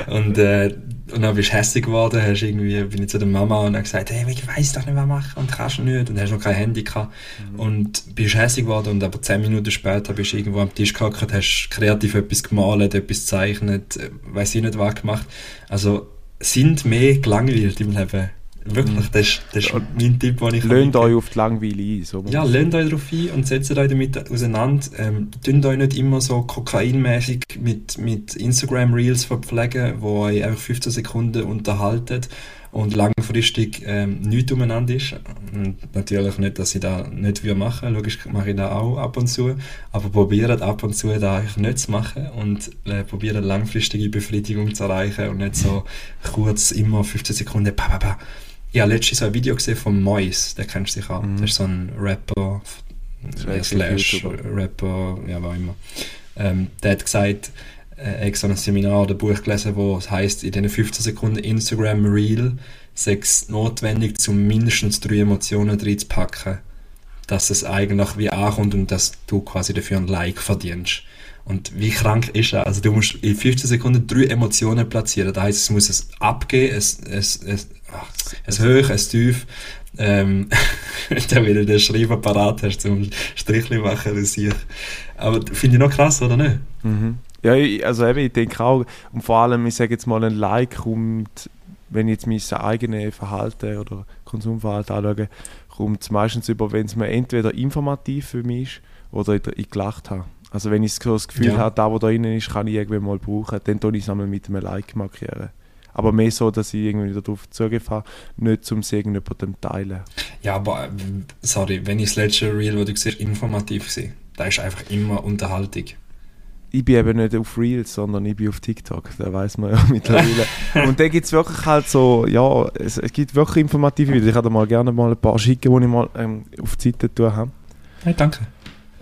und, äh, und dann bist du hässlich geworden, hast irgendwie, bin ich zu der Mama und dann gesagt, hey, ich weiß doch nicht, was machen und kannst du nicht und hast noch kein Handy gehabt mhm. und bist hässlich geworden und aber zehn Minuten später bist du irgendwo am Tisch gehockt, hast kreativ etwas gemalt, etwas gezeichnet, äh, weiß ich nicht was gemacht. Also sind mehr gelangweilt im Leben Wirklich, das ist, das ist mein Tipp, den ich Löhnt euch auf die Langweile ein. So ja, löhnt euch darauf ein und setzt euch damit auseinander. Ähm, tönt euch nicht immer so kokainmäßig mit, mit Instagram-Reels verpflegen, wo euch einfach 15 Sekunden unterhalten und langfristig ähm, nichts umeinander ist. Und natürlich nicht, dass ich das nicht machen will. Logisch mache ich das auch ab und zu. Aber probiert ab und zu das nicht zu machen und äh, probiert langfristige Befriedigung zu erreichen und nicht so kurz immer 15 Sekunden pa, pa, pa ich habe letztens so ein Video gesehen von Mois, den kennst du sicher. Mhm. Das ist so ein Rapper, äh, slash Rapper, ja, was immer. Ähm, der hat gesagt, äh, ich so ein Seminar oder Buch gelesen, wo es heisst, in diesen 15 Sekunden Instagram Reel sei es notwendig, um mindestens drei Emotionen reinzupacken, dass es eigentlich wie ankommt und dass du quasi dafür ein Like verdienst. Und wie krank ist er? Also du musst in 15 Sekunden drei Emotionen platzieren. Das heisst, es muss es abgehen, es, es, es, ach, es hoch, es tief. Ähm, dann wieder den Schreiber parat hast zum Strichli machen, das ich. Aber finde ich noch krass, oder nicht? Mhm. Ja, also eben, ich denke auch, und vor allem, ich sage jetzt mal, ein Like kommt, wenn ich jetzt mein eigenes Verhalten oder Konsumverhalten anschaue, kommt es meistens über, wenn es mir entweder informativ für mich ist oder ich gelacht habe. Also wenn ich so das Gefühl ja. habe, da wo da drin ist, kann ich irgendwann mal brauchen, dann tue ich es einmal mit einem Like markieren. Aber mehr so, dass ich irgendwie darauf Zugriff habe, nicht zum es irgendjemandem teilen. Ja, aber, sorry, wenn ich das letzte Reel, das du siehst, informativ war, da ist einfach immer Unterhaltung. Ich bin eben nicht auf Reels, sondern ich bin auf TikTok, da weiß man ja mittlerweile. und da gibt es wirklich halt so, ja, es, es, gibt wirklich informative Videos. Ich kann dir mal gerne mal ein paar schicken, die ich mal ähm, auf die Seite tun habe. Hey, danke.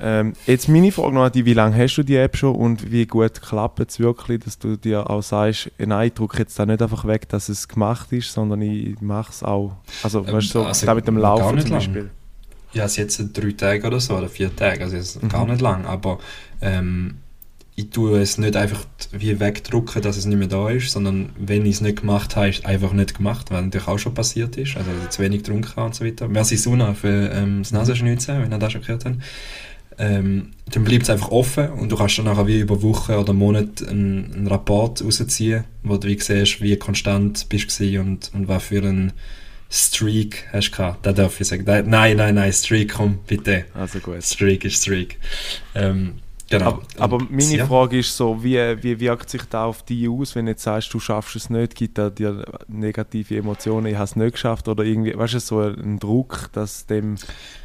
Ähm, jetzt meine Frage noch an dich, wie lange hast du die App schon und wie gut klappt es wirklich, dass du dir auch sagst, nein, ich drücke jetzt da nicht einfach weg, dass es gemacht ist, sondern ich mache es auch. Also, ähm, weißt du, so, also mit dem Laufen zum Beispiel. Lang. Ja, es jetzt drei Tage oder so, oder vier Tage, also ist mhm. gar nicht lang, aber ähm, ich tue es nicht einfach wie wegdrucken, dass es nicht mehr da ist, sondern wenn ich es nicht gemacht habe, ist es einfach nicht gemacht, weil natürlich auch schon passiert ist, also zu wenig getrunken und so weiter. Merci Suna für ähm, das Nasenschnitzen, wenn ihr das schon gehört habt ähm, dann bleibt es einfach offen und du kannst dann nachher wie über Wochen oder Monate einen, einen Rapport rausziehen, wo du wie siehst, wie konstant bist du und, und was für ein Streak hast du gehabt. Da darf ich sagen. Nein, nein, nein, Streak, komm, bitte. Also gut. Streak ist Streak. Ähm, Genau. Aber, aber meine ja. Frage ist so, wie, wie wirkt sich das auf dich aus, wenn du jetzt sagst, du schaffst es nicht, gibt da dir negative Emotionen, ich habe es nicht geschafft oder irgendwie, weißt du, so ein Druck, dass dem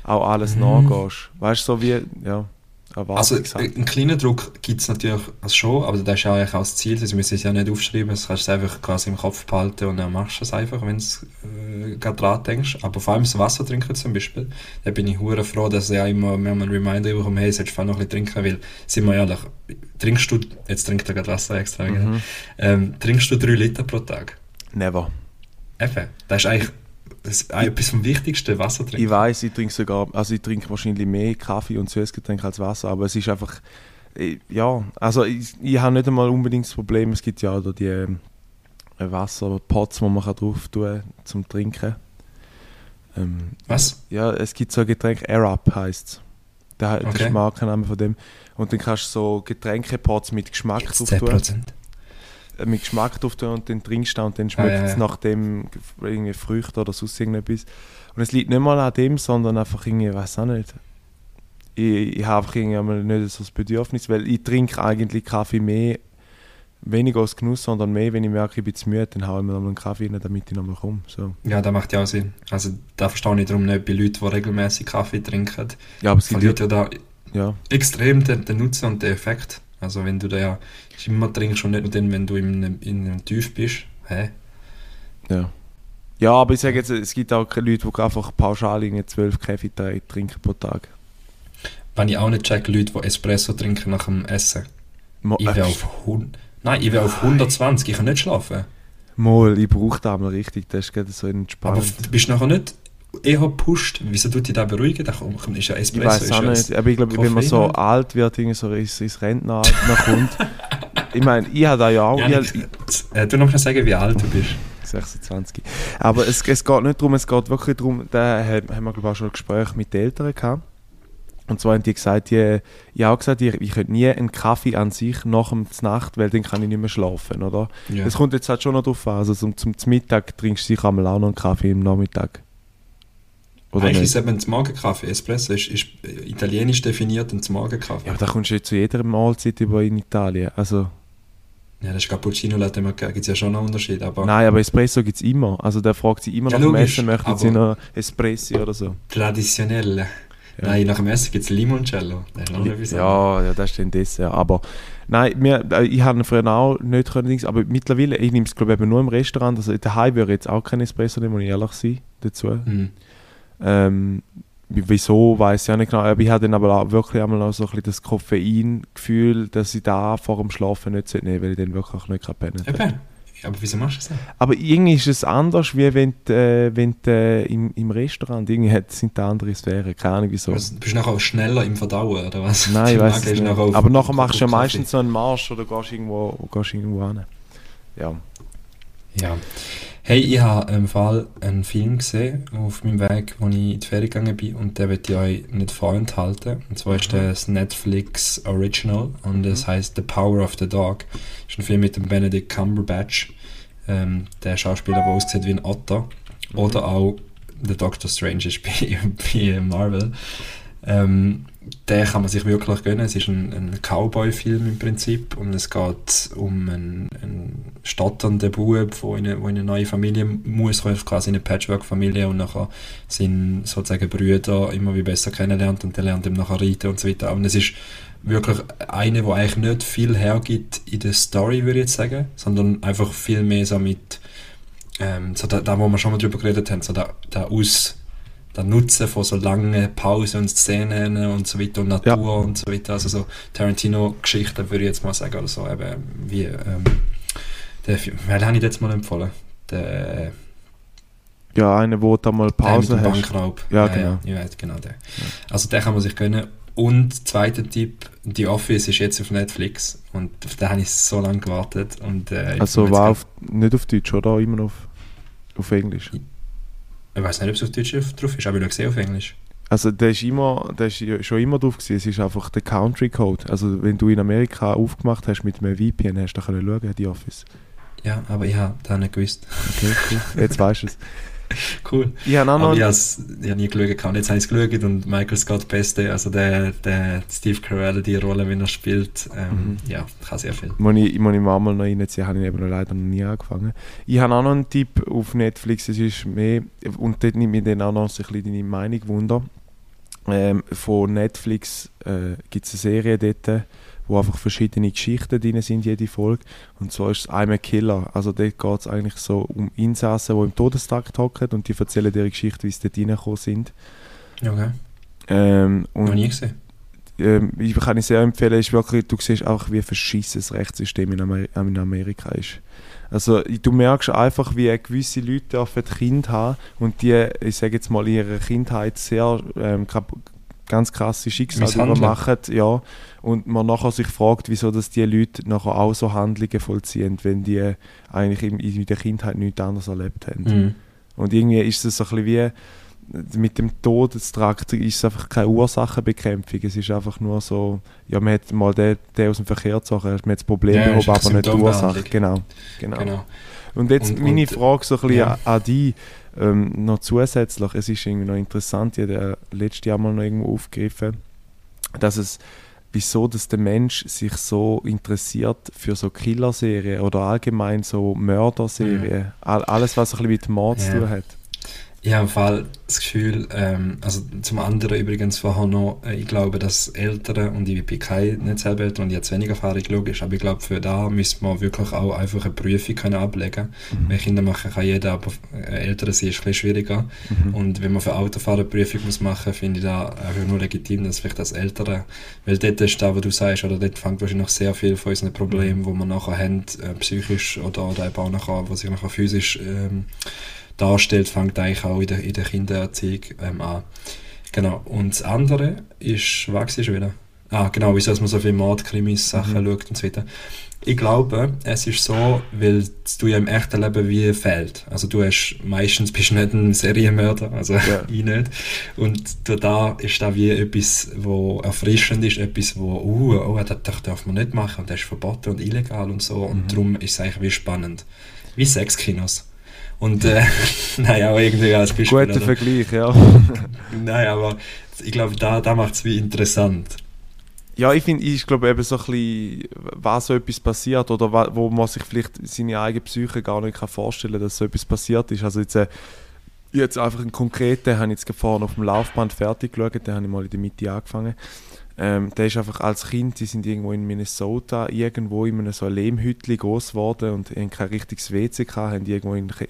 auch alles mhm. nachgehst. Weißt du, so wie, ja, also einen kleinen Druck gibt es natürlich schon, aber das ist ja eigentlich auch das Ziel, das müssen es ja nicht aufschreiben, das kannst du einfach quasi im Kopf behalten und dann machst du es einfach, wenn es äh, gerade dran denkst, aber vor allem das Wasser trinken zum Beispiel, da bin ich hure froh, dass ich auch immer mehr einen Reminder bekomme, hey, solltest du noch ein bisschen trinken, weil, sind wir ehrlich, trinkst du, jetzt trinkt er gerade Wasser extra, mhm. ähm, trinkst du drei Liter pro Tag? Never. Eben, das ist eigentlich das ist etwas vom Wichtigsten, Wasser trinken. Ich weiß, ich trinke sogar, also ich trinke wahrscheinlich mehr Kaffee und Süßgetränke als Wasser, aber es ist einfach, ja, also ich, ich habe nicht einmal unbedingt das Problem, es gibt ja da die ähm, Wasserpots, wo man drauf tun kann zum Trinken. Ähm, Was? Ja, es gibt so ein Getränk, Air Up heisst es. Das okay. ist der Markenname von dem. Und dann kannst du so Getränkepots mit Geschmack drauf tun. Äh, mit Geschmack drauf tun und dann trinkst du und dann schmeckt es ja. nach dem irgendwie Früchte oder sonst irgendetwas. Und es liegt nicht mal an dem, sondern einfach irgendwie, ich weiß auch nicht. Ich, ich habe einfach irgendwie nicht so das Bedürfnis, weil ich trinke eigentlich Kaffee mehr, weniger aus Genuss, sondern mehr, wenn ich merke, ich bin zu müde, dann haue ich mir nochmal einen Kaffee rein, damit ich nochmal komme. So. Ja, das macht ja auch Sinn. Also da verstehe ich darum nicht bei Leuten, die regelmäßig Kaffee trinken. Ja, aber es gibt ja da ja. extrem den, den Nutzen und den Effekt. Also wenn du da ja immer trinkst und nicht nur dann, wenn du in einem, in einem Tief bist. Hä? Ja. Ja, aber ich sage jetzt, es gibt auch Leute, die einfach pauschal in 12 Kaffee trinken pro Tag. Wenn ich auch nicht check, Leute, die Espresso trinken nach dem Essen. Mo ich wäre auf, Nein, ich auf 120, ich kann nicht schlafen. Mal, ich brauche das mal richtig, das ist gerade so entspannt. Aber du bist nachher nicht eher gepusht. Wieso tut dich das beruhigen? Da ist ja Espresso. Ich weiß auch nicht, aber ich glaube, wenn man so alt wird, so ins, ins Rentneralter kommt. ich meine, ich habe da ja auch... Ja, ich, äh, du noch mal sagen, wie alt du bist. 26. Aber es, es geht nicht darum, es geht wirklich darum, da haben wir glaube ich auch schon ein Gespräch mit den Eltern gehabt. Und zwar haben die gesagt, die, ich habe auch gesagt, ich, ich könnte nie einen Kaffee an sich nach der Nacht, weil dann kann ich nicht mehr schlafen, oder? Es ja. kommt jetzt halt schon noch drauf an, also zum, zum Mittag trinkst du sicher auch noch einen Kaffee im Nachmittag. Oder Eigentlich ist eben das Morgenkaffee, Espresso ist, ist italienisch definiert das Morgenkaffee. Ja, aber da kommst du zu jeder Mahlzeit über in Italien, also... Ja, das ist Cappuccino, da gibt es ja schon einen Unterschied, aber... Nein, aber Espresso gibt es immer, also der fragt sich immer ja, nach dem Essen, möchten sie noch Espressi oder so. Traditionelle. Ja. Nein, nach dem Essen gibt es Limoncello. Das ja, ja, das ist dann das, ja. Aber nein, wir, äh, ich habe früher auch nicht können, aber mittlerweile, ich nehme es glaube ich nur im Restaurant, also daheim würde ich jetzt auch kein Espresso nehmen, muss ich ehrlich sein dazu. Mhm. Ähm, wieso, weiß ich auch nicht genau, aber ich habe dann aber auch wirklich einmal so ein bisschen das Koffeingefühl, dass ich da vor dem Schlafen nicht nehmen sollte, weil ich dann wirklich nicht pennen kann. Aber wieso machst du das? Dann? Aber irgendwie ist es anders, wie wenn du, äh, wenn äh, im, im Restaurant irgendwie hat, sind da andere Sphären. Keine Ahnung wieso. Also, bist du nachher auch schneller im Verdauen, oder was? Nein, ich weiß nicht. Nachher Aber nachher machst du ja meistens so einen Marsch oder gehst irgendwo, gehst irgendwo hin. Ja. Ja. Hey, ich habe im Fall einen Film gesehen auf meinem Weg, wo ich in die Ferien gegangen bin und der wird ich euch nicht vorenthalten. Und zwar ist das Netflix Original und es mhm. heißt The Power of the Dog. Das ist ein Film mit dem Benedict Cumberbatch, ähm, der Schauspieler, der aussieht wie ein Otter. Mhm. Oder auch The Doctor Strange ist bei, bei Marvel. Ähm, den kann man sich wirklich gönnen. Es ist ein, ein Cowboy-Film im Prinzip und es geht um einen, einen stotternden Bub, der in, eine, in eine neue Familie muss, quasi in eine Patchwork-Familie und nachher seine sozusagen Brüder immer wie besser kennenlernt und der lernt ihm nachher reiten und so weiter. Und es ist wirklich eine, wo eigentlich nicht viel hergibt in der Story, würde ich jetzt sagen, sondern einfach viel mehr so mit ähm, so da, da, wo wir schon mal drüber geredet haben, so der, der Aus der Nutzen von so langen Pausen und Szenen und so weiter und Natur ja. und so weiter. Also so Tarantino-Geschichten würde ich jetzt mal sagen, oder so eben wie ähm, der welchen habe ich jetzt mal empfohlen? Der, ja, eine, wo da mal Pause der mit Bankraub. Ja, genau. Ja, genau der. Ja. Also den kann man sich gönnen. Und zweiter Tipp, The Office ist jetzt auf Netflix und auf den habe ich so lange gewartet. Und, äh, also war auf, nicht auf Deutsch, oder? Immer noch auf, auf Englisch? Ich weiß nicht, ob es auf Deutsch drauf ist, aber ich habe gesehen auf Englisch. Also der ist, immer, der ist schon immer drauf gewesen. Es ist einfach der Country Code. Also wenn du in Amerika aufgemacht hast mit einem VPN, hast du da schauen, die Office. Ja, aber ich habe das nicht gewusst. Okay, cool. Jetzt weißt du es. cool. Ich habe noch ich habe nie geschaut. Kann. Jetzt habe ich es geschaut und Michael Scott, Beste, also der, der Steve Carell, die Rolle, wenn er spielt, ähm, mhm. ja, kann sehr viel. Muss ich, muss ich mal noch reinziehen, habe ich eben leider noch nie angefangen. Ich habe auch noch einen Tipp auf Netflix, es ist mehr, und dort nimmt mich dann auch noch ein bisschen deine Meinung wunder. Ähm, von Netflix äh, gibt es eine Serie dort, wo einfach verschiedene Geschichten drin sind, jede Folge. Und zwar ist es I'm a Killer. Also dort geht es eigentlich so um Insassen, die im Todestrakt hocken und die erzählen ihre Geschichte, wie sie dort reingekommen sind. Okay. Ähm, Noch und nie gesehen. ähm, ich kann ich sehr empfehlen, ist wirklich, du siehst auch, wie verschissen das Rechtssystem in, Amer in Amerika ist. Also du merkst einfach, wie gewisse Leute dürfen Kinder haben und die, ich sage jetzt mal, in ihrer Kindheit sehr ähm, ganz krasse Misshandeln. machen, ja, und man nachher sich fragt, wieso dass die Leute nachher auch so Handlungen vollziehen, wenn die eigentlich in, in der Kindheit nichts anderes erlebt haben. Mhm. Und irgendwie ist es so ein bisschen wie mit dem Todestrakt ist es einfach keine Ursachenbekämpfung. Es ist einfach nur so, ja, man hat mal den, den aus dem Verkehr gezogen, man hat das Problem Ja, behoben, aber nicht die Ursache. Genau, genau. Genau. Und jetzt Und- meine und- Frage so ein bisschen ja. an, an dich, ähm, noch zusätzlich, es ist irgendwie noch interessant, ich habe ja letztes Jahr mal noch irgendwo aufgegriffen, dass es, wieso dass der Mensch sich so interessiert für so Killerserien oder allgemein so Mörderserien, All, alles was ein bisschen mit Mord zu Ja. tun hat. Ich habe im Fall das Gefühl, ähm, also zum anderen übrigens vorher noch, äh, ich glaube, dass Ältere, und ich bin kein, nicht selber älter und ich habe wenig Erfahrung, logisch, aber ich glaube, für da müsste man wirklich auch einfach eine Prüfung können ablegen Mhm. können. Kinder machen kann jeder, aber äh, Ältere sind ist ein bisschen schwieriger. Mhm. Und wenn man für Autofahren eine Prüfung muss machen muss, finde ich da einfach nur legitim, dass vielleicht das Ältere, weil dort ist da, wo du sagst, oder dort fängt wahrscheinlich sehr viel von unseren Problemen, wo wir nachher haben, äh, psychisch oder, oder eben auch nachher, was sich nachher physisch ähm, darstellt, fängt eigentlich auch in der, in der Kindererziehung ähm, an. Genau. Und das andere ist, was schon wieder? Ah, genau, wieso man so viele Mordkrimis Sachen Mhm. schaut und so weiter. Ich glaube, es ist so, weil du ja im echten Leben wie fehlt. Also du hast, meistens bist du nicht ein Serienmörder, also Ja. ich nicht. Und da ist da wie etwas, wo erfrischend ist, etwas, wo, uh, oh, das, das darf man nicht machen und das ist verboten und illegal und so. Und Mhm. darum ist es eigentlich wie spannend. Wie Sexkinos. Und, äh, naja, aber irgendwie als Beispiel. Guter oder? Vergleich, ja. Nein, aber ich glaube, da, da macht es wie interessant. Ja, ich finde, ich glaube eben so ein bisschen, was so etwas passiert oder wo man sich vielleicht seine eigene Psyche gar nicht kann vorstellen kann, dass so etwas passiert ist. Also jetzt, äh, jetzt einfach einen konkreten, habe ich jetzt vorhin auf dem Laufband fertig geschaut, den habe ich mal in der Mitte angefangen. Ähm, der ist einfach als Kind, die sind irgendwo in Minnesota, irgendwo in einem so Lehmhütli groß geworden und haben kein richtiges WC gehabt, haben irgendwo in einen Ke-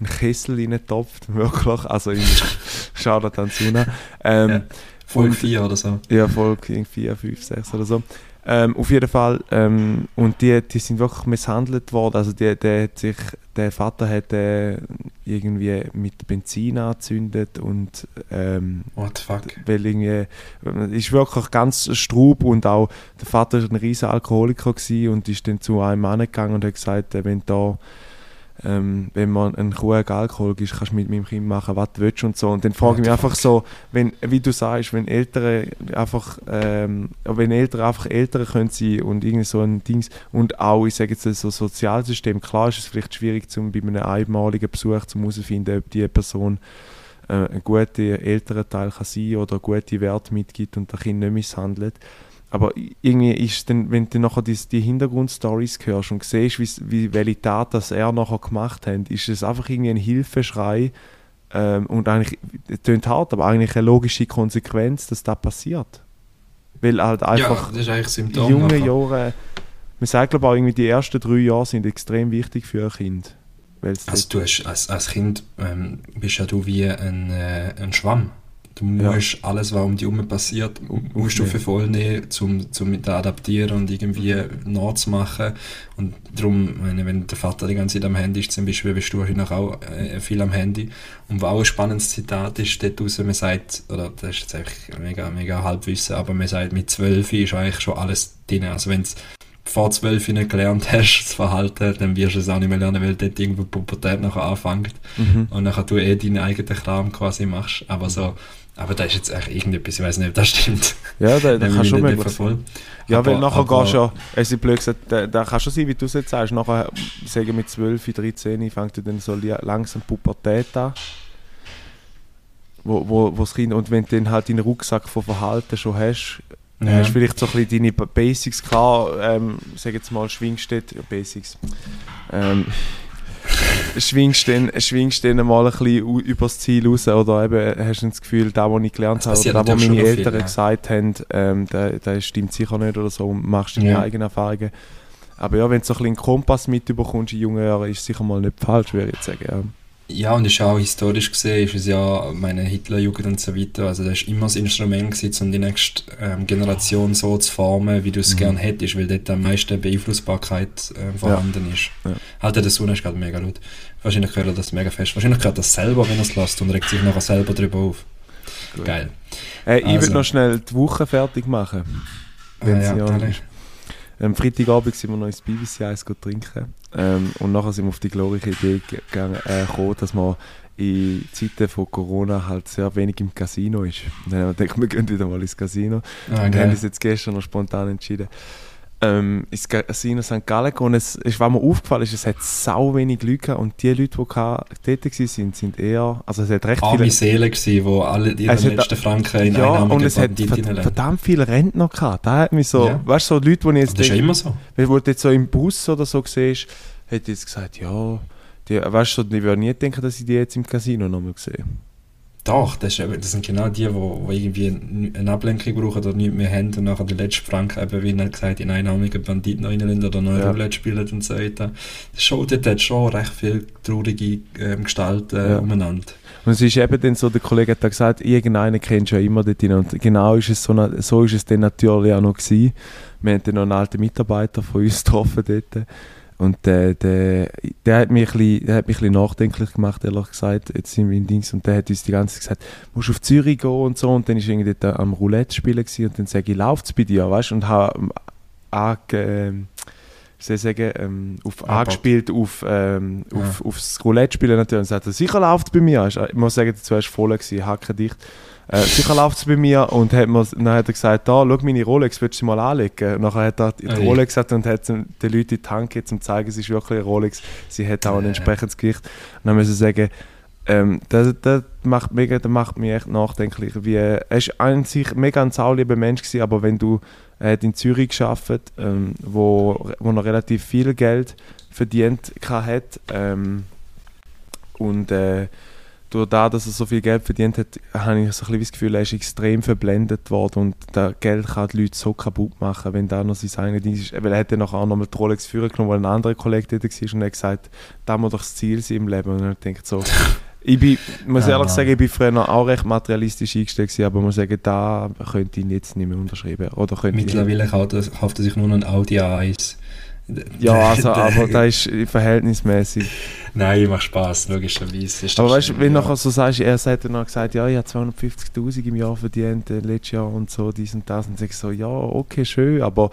in einen Kessel reingetopft, wirklich, also in Shoutout an Suna. Ähm, Ja. Folge und- 4 oder so. ja, Folge 4, 5, 6 oder so. Ähm, auf jeden Fall, ähm, und die, die sind wirklich misshandelt worden. Also die, der, hat sich, der Vater hat äh, irgendwie mit Benzin angezündet und ähm, What the fuck? weil irgendwie, ist wirklich ganz strub und auch der Vater war ein riesiger Alkoholiker und ist dann zu einem Mann gegangen und hat gesagt, äh, wenn da ähm, wenn man einen Krug Alkohol gibt, kannst du mit meinem Kind machen, was du willst und so. Und dann frage ich mich einfach so, wenn, wie du sagst, wenn Eltern einfach, ähm, wenn Eltern einfach Eltern können sein und irgendwie so ein Dings und auch, ich sage jetzt so Sozialsystem, klar ist es vielleicht schwierig, zum, bei einem einmaligen Besuch zu herausfinden, ob die Person äh, ein guter Elternteil kann sein oder gute Werte mitgibt und das Kind nicht misshandelt. Aber irgendwie ist dann, wenn du nachher die, die Hintergrundstories hörst und siehst, wie's- wie, welche Tat das er nachher gemacht hat, ist es einfach irgendwie ein Hilfeschrei ähm, und eigentlich, es klingt hart, aber eigentlich eine logische Konsequenz, dass das passiert. Weil halt einfach ja, nachher. Jahren, man sagt glaube ich auch irgendwie, die ersten drei Jahre sind extrem wichtig für ein Kind. Also du hast, als, als Kind ähm, bist ja du wie ein, äh, ein Schwamm. Du Ja. musst alles, was um dich herum passiert, Um- musst du aufnehmen. für voll nehmen, zum, zum mit adaptieren und irgendwie nachzumachen. Und darum, meine, wenn der Vater die ganze Zeit am Handy ist, zum Beispiel, bist du heute auch äh, viel am Handy. Und was auch ein spannendes Zitat ist, dort raus, man sagt, oder das ist jetzt eigentlich mega, mega Halbwissen, aber man sagt, mit zwölf ist eigentlich schon alles drin. Also wenn vor zwölf nicht gelernt hast, das Verhalten, dann wirst du es auch nicht mehr lernen, weil dort irgendwo die Pubertät nachher anfängt Mhm. und nachher du eh deinen eigenen Kram quasi machst. Aber so, aber da ist jetzt echt irgendetwas, ich weiß nicht, ob das stimmt. Ja, da, da kann schon möglich sein. Ja, Aber- weil nachher aber- gehst du ja, es ist blöd gesagt, da, da kann schon sein, wie du es jetzt sagst, nachher, sagen mit 12, 13, fängt ja dann so langsam Pubertät an. Wo, wo, wo das Kind, und wenn du dann halt deinen Rucksack von Verhalten schon hast, Ja. hast du vielleicht so ein bisschen deine Ba- Basics klar, ähm, sag jetzt mal, schwingst dort, ja, Basics. Ähm, schwingst dann, schwingst dann mal ein bisschen übers Ziel raus oder eben hast du das Gefühl, da, was ich gelernt habe, oder da, was meine Eltern viel, gesagt haben, ähm, der, der stimmt sicher nicht oder so und machst deine ja. eigenen Erfahrungen. Aber ja, wenn du so ein bisschen einen Kompass mitbekommst in jungen Jahren, ist es sicher mal nicht falsch, würde ich sagen. Ja. Ja, und ist auch historisch gesehen, ist es ja meine Hitlerjugend und so weiter. Also, das ist immer das Instrument gewesen, um die nächste ähm, Generation so zu formen, wie du es mhm. gerne hättest, weil dort am meisten Beeinflussbarkeit äh, vorhanden ja. ist. Ja. Halt, der Sohn ist gerade mega laut. Wahrscheinlich hört er das mega fest. Wahrscheinlich hört er das selber, wenn er es lässt und regt sich nachher selber drüber auf. Gut. Geil. Äh, ich also. will noch schnell die Woche fertig machen. Wenn ah, ja, ja am Freitagabend sind wir noch ins BBC Eis trinken. Ähm, und nachher sind wir auf die glorreiche Idee gegangen, äh, gekommen, dass man in Zeiten von Corona halt sehr wenig im Casino ist. Und dann haben wir gedacht, wir gehen wieder mal ins Casino. Ah, und haben uns jetzt gestern noch spontan entschieden ähm, ins Casino St. Gallen und es ist, was mir aufgefallen ist, es hat sau wenig Leute und die Leute, die dort waren, sind eher, also es hat recht Arme viele... Seelen gewesen, die alle ihre letzten Franken in ja, und es hat verdammt viele Rentner gehabt. Da hat mich so, ja. weißt du, so Leute, die ich jetzt... das ist ja immer so. Wenn du jetzt so im Bus oder so siehst, ich jetzt gesagt, ja, die, weißt du, ich würde nie denken, dass ich die jetzt im Casino nochmal sehe. Doch, das, ist, das sind genau die, die, irgendwie eine Ablenkung brauchen oder nichts mehr haben und nachher die letzten Franken eben, wie er gesagt in einnahmigen Banditen reinlassen oder neue ja. Roulette spielen und so weiter. Das Show dort hat schon recht viel traurige ähm, Gestalten äh, ja. umeinander. Und es ist eben dann so, der Kollege hat da gesagt, irgendeinen kennst du ja immer dort. Und genau ist es so, so ist es dann natürlich auch noch gewesen. Wir haben dann noch einen alten Mitarbeiter von uns getroffen dort und der, der, der, hat mich ein bisschen, der hat mich ein nachdenklich gemacht, ehrlich gesagt, jetzt sind wir in Dings, und der hat uns die ganze Zeit gesagt, musst du auf Zürich gehen und so, und dann ist irgendwie dort am Roulette spielen und dann sage ich, läuft's bei dir, weißt du, und habe äh, soll ich sagen, ähm, auf ah, angespielt auf, ähm, ja. auf, aufs Roulette spielen natürlich, und sagt er, sicher läuft bei mir, ich muss sagen, dazu war voll gewesen, dicht, äh, sicher läuft es bei mir und hat mir, dann hat er gesagt, da, schau meine Rolex, willst du mal anlegen? Und nachher hat er die oh, Rolex gesagt und hat den Leuten die Hand gegeben, um zu zeigen, es ist wirklich eine Rolex. Sie hat auch ein entsprechendes Gewicht. Und dann müssen sie sagen, ähm, das, das, macht mega, das macht mich echt nachdenklich. Wie, er war an sich mega ein saulieber Mensch, gewesen, aber wenn du er hat in Zürich gearbeitet, ähm, wo, wo er relativ viel Geld verdient hat ähm, und äh, durch das, dass er so viel Geld verdient hat, habe ich so ein bisschen das Gefühl, er ist extrem verblendet worden und das Geld kann die Leute so kaputt machen, wenn da noch sein eigenes Ding ist. Weil er hat dann nachher auch nochmal die Rolex führen genommen, weil ein anderer Kollege dort war und er hat gesagt, das muss doch das Ziel sein im Leben. Und er denkt so, ich bin, muss ja, ehrlich sagen, ich bin früher auch recht materialistisch eingestellt gewesen, aber man muss sagen, da könnte ich jetzt nicht mehr unterschreiben. Oder Mittlerweile kauft er sich nur noch ein Audi A1. Ja, also, aber da ist verhältnismäßig. Nein, macht Spaß, logischerweise. aber weißt du, wenn du nachher so sagst, er hat dann gesagt, ja, ich habe 250.000 im Jahr verdient, äh, letztes Jahr und so, dies und das. Und ich so, ja, okay, schön, aber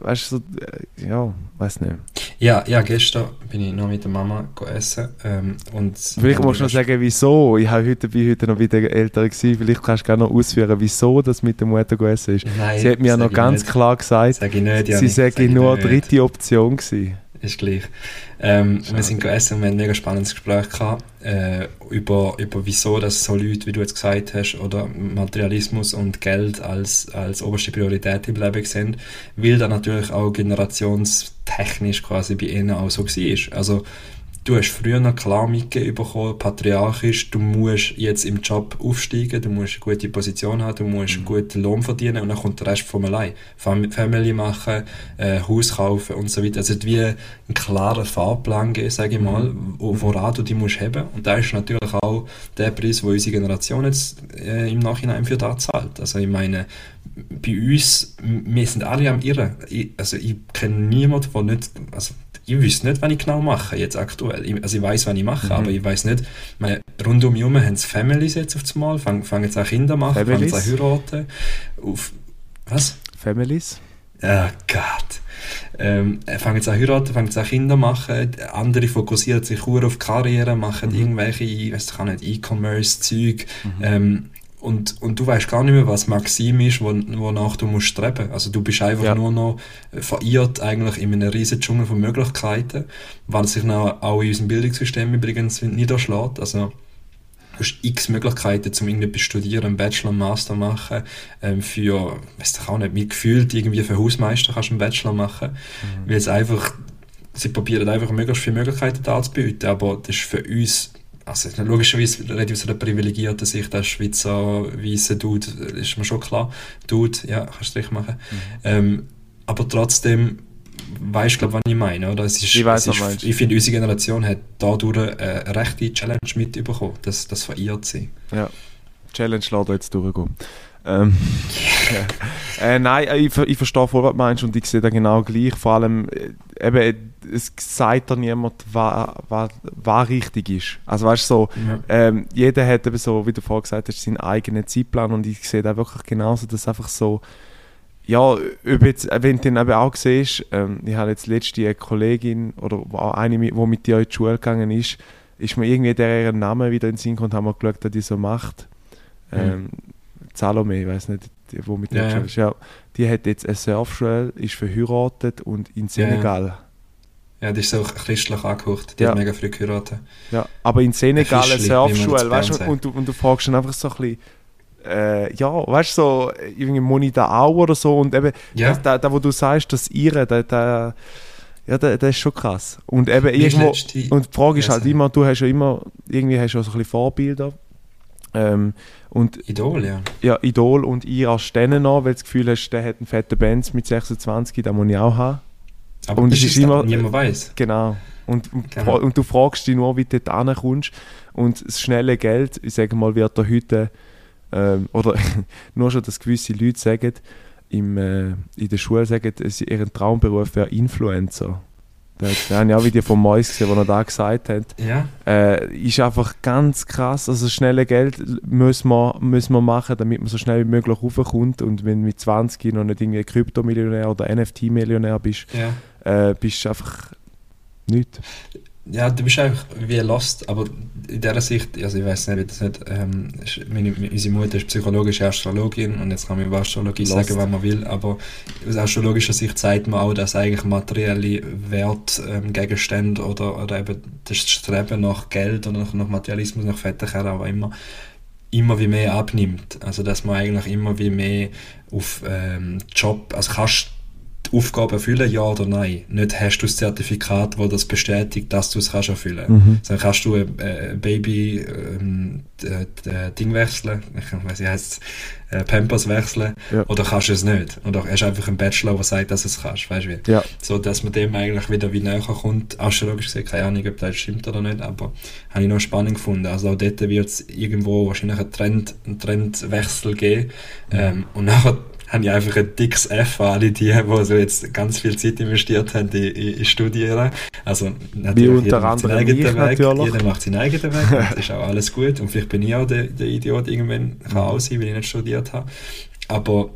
weißt du, so, äh, ja, weiß nicht. Ja, ja, gestern bin ich noch mit der Mama essen. Ähm, und vielleicht musst du noch sagen, wieso. Ich habe heute, bin heute noch wieder älter gewesen. Vielleicht kannst du gerne noch ausführen, wieso das mit der Mutter essen ist. Nein, sie hat mir ja noch ganz nicht. klar gesagt, sag ich nicht, sie sei nur dritte Option gewesen ist gleich. Ähm, wir sind gegessen und wir haben ein mega spannendes Gespräch gehabt, äh, über, über wieso dass so Leute, wie du jetzt gesagt hast, oder Materialismus und Geld als, als oberste Priorität im Leben sehen, weil da natürlich auch generationstechnisch quasi bei ihnen auch so war. Also du hast früher noch klar mitbekommen, patriarchisch, du musst jetzt im Job aufsteigen, du musst eine gute Position haben, du musst einen mhm. guten Lohn verdienen und dann kommt der Rest von allein. Family machen, äh, Haus kaufen und so weiter. Also es wie ein klarer Fahrplan geben, sage ich mal, mhm. woran du die musst haben. Und da ist natürlich auch der Preis, wo unsere Generation jetzt äh, im Nachhinein für da zahlt. Also ich meine, bei uns, wir sind alle am Irren. Ich, also ich kenne niemanden, der nicht, also ich wüsste nicht, was ich genau mache, jetzt aktuell. Ich, also ich weiß, was ich mache, mhm. aber ich weiß nicht, meine, rund um mich herum haben es Families jetzt auf einmal, fangen, fangen jetzt auch Kinder machen, fangen jetzt auch heiraten. Auf, was? Families? Oh Gott. Ähm, fangen jetzt an heiraten, fangen jetzt an Kinder machen, andere fokussieren sich nur auf Karriere, machen mhm. irgendwelche, ich weiß nicht, E-Commerce-Zeug. Mhm. Ähm, und, und du weißt gar nicht mehr, was Maxim ist, wo, wonach du musst streben. Also du bist einfach ja. nur noch verirrt eigentlich in einem riesen Dschungel von Möglichkeiten, weil sich auch in unserem Bildungssystem übrigens niederschlägt. Also du hast x Möglichkeiten, um irgendetwas studieren, einen Bachelor, einen Master machen, ähm, für, weiß ich auch nicht, mit gefühlt irgendwie für Hausmeister kannst du einen Bachelor machen, mhm. weil es einfach sie probieren einfach möglichst viele Möglichkeiten darzubieten, aber das ist für uns also logischerweise rede ich aus einer privilegierten Sicht, als Schweizer weißer Dude, ist mir schon klar. Dude, ja, kannst du Strich machen. Mhm. Ähm, aber trotzdem weißt du, glaube was ich meine, oder? Es ist, ich weiß, es ist, Ich finde, unsere Generation hat dadurch eine, eine rechte Challenge mitbekommen, das, das verirrt sie. Ja, Challenge lässt jetzt durchgehen. Ähm, äh, nein, ich, ich verstehe voll, was du meinst und ich sehe da genau gleich. Vor allem, äh, eben, es sagt da niemand, was, was, was richtig ist. Also weißt du, so, ja. ähm, jeder hat eben so, wie du vorhin gesagt hast, seinen eigenen Zeitplan und ich sehe da wirklich genauso, dass einfach so, ja, ob jetzt, wenn du dann eben auch siehst, ähm, ich habe jetzt letzte eine Kollegin oder eine, die mit dir in die Schule gegangen ist, ist mir irgendwie der ihren Namen wieder in den Sinn gekommen und haben wir geschaut, was die so macht. Ähm, Salome, ich weiß nicht, die, wo mit der ja, ist. Ja, die hat jetzt eine Surfschule, ist verheiratet und in Senegal. Ja, ja die ist so christlich angehaucht, die ja. hat mega früh geheiratet. Ja, aber in Senegal eine Surfschule, weißt du, und, du, und du fragst dann einfach so ein bisschen, äh, ja, weißt du, so irgendwie Monita auch oder so und eben, ja. das, da, da, wo du sagst, das ihre, da, da ja, das, das ist schon krass. Und eben irgendwo, und die Frage ist halt immer, du hast ja immer, irgendwie hast du so ein bisschen Vorbilder ähm, und, Idol, ja. Ja, Idol und ich als denen noch, weil du das Gefühl hast, der hat einen fetten Benz mit 26, den muss ich auch haben. Aber und es ist immer, niemand weiß. Genau. Und, genau. und du fragst dich nur, wie du dort ankommst. Und das schnelle Geld, ich sage mal, wird da heute, ähm, oder nur schon, dass gewisse Leute sagen, im, äh, in der Schule sagen, ihren Traumberuf wäre Influencer. Da habe ich auch Video von Mois gesehen, wo er da gesagt hat. Ja. Äh, ist einfach ganz krass. Also schnelle Geld müssen wir, müssen wir machen, damit man so schnell wie möglich raufkommt. Und wenn du mit 20 noch nicht irgendwie Kryptomillionär oder NFT-Millionär bist, ja. äh, bist du einfach nichts ja, du bist einfach wie lost, aber in dieser Sicht, also ich weiß nicht, das nicht ähm, meine, unsere Mutter ist psychologische Astrologin und jetzt kann man über Astrologie lost. sagen, was man will, aber aus astrologischer Sicht zeigt man auch, dass eigentlich materielle Wertgegenstände ähm, oder, oder eben das Streben nach Geld oder nach, nach Materialismus, nach Fettigkeit, aber immer immer wie mehr abnimmt. Also dass man eigentlich immer wie mehr auf ähm, Job, also kannst die Aufgabe erfüllen, ja oder nein. Nicht hast du das Zertifikat, das das bestätigt, dass du es kannst erfüllen. Mhm. Sondern kannst du ein äh, Baby ähm, Ding wechseln, ich weiß nicht, heißt äh, Pampers wechseln, ja. oder kannst du es nicht. Oder hast du einfach einen Bachelor, der sagt, dass du es kannst, weißt du wie? Ja. So, dass man dem eigentlich wieder wie näher kommt. Astrologisch gesehen, keine Ahnung, ob das stimmt oder nicht, aber habe ich noch spannend gefunden. Also auch dort wird es irgendwo wahrscheinlich einen, Trend, einen Trendwechsel geben. Mhm. Ähm, und nachher habe ich einfach ein dickes F an alle die, die so jetzt ganz viel Zeit investiert haben in, in, Studieren. Also natürlich, Wie unter anderem ich Weg, natürlich. Jeder macht seinen eigenen Weg das ist auch alles gut. Und vielleicht bin ich auch der, der Idiot irgendwann, kann auch sein, weil ich nicht studiert habe. Aber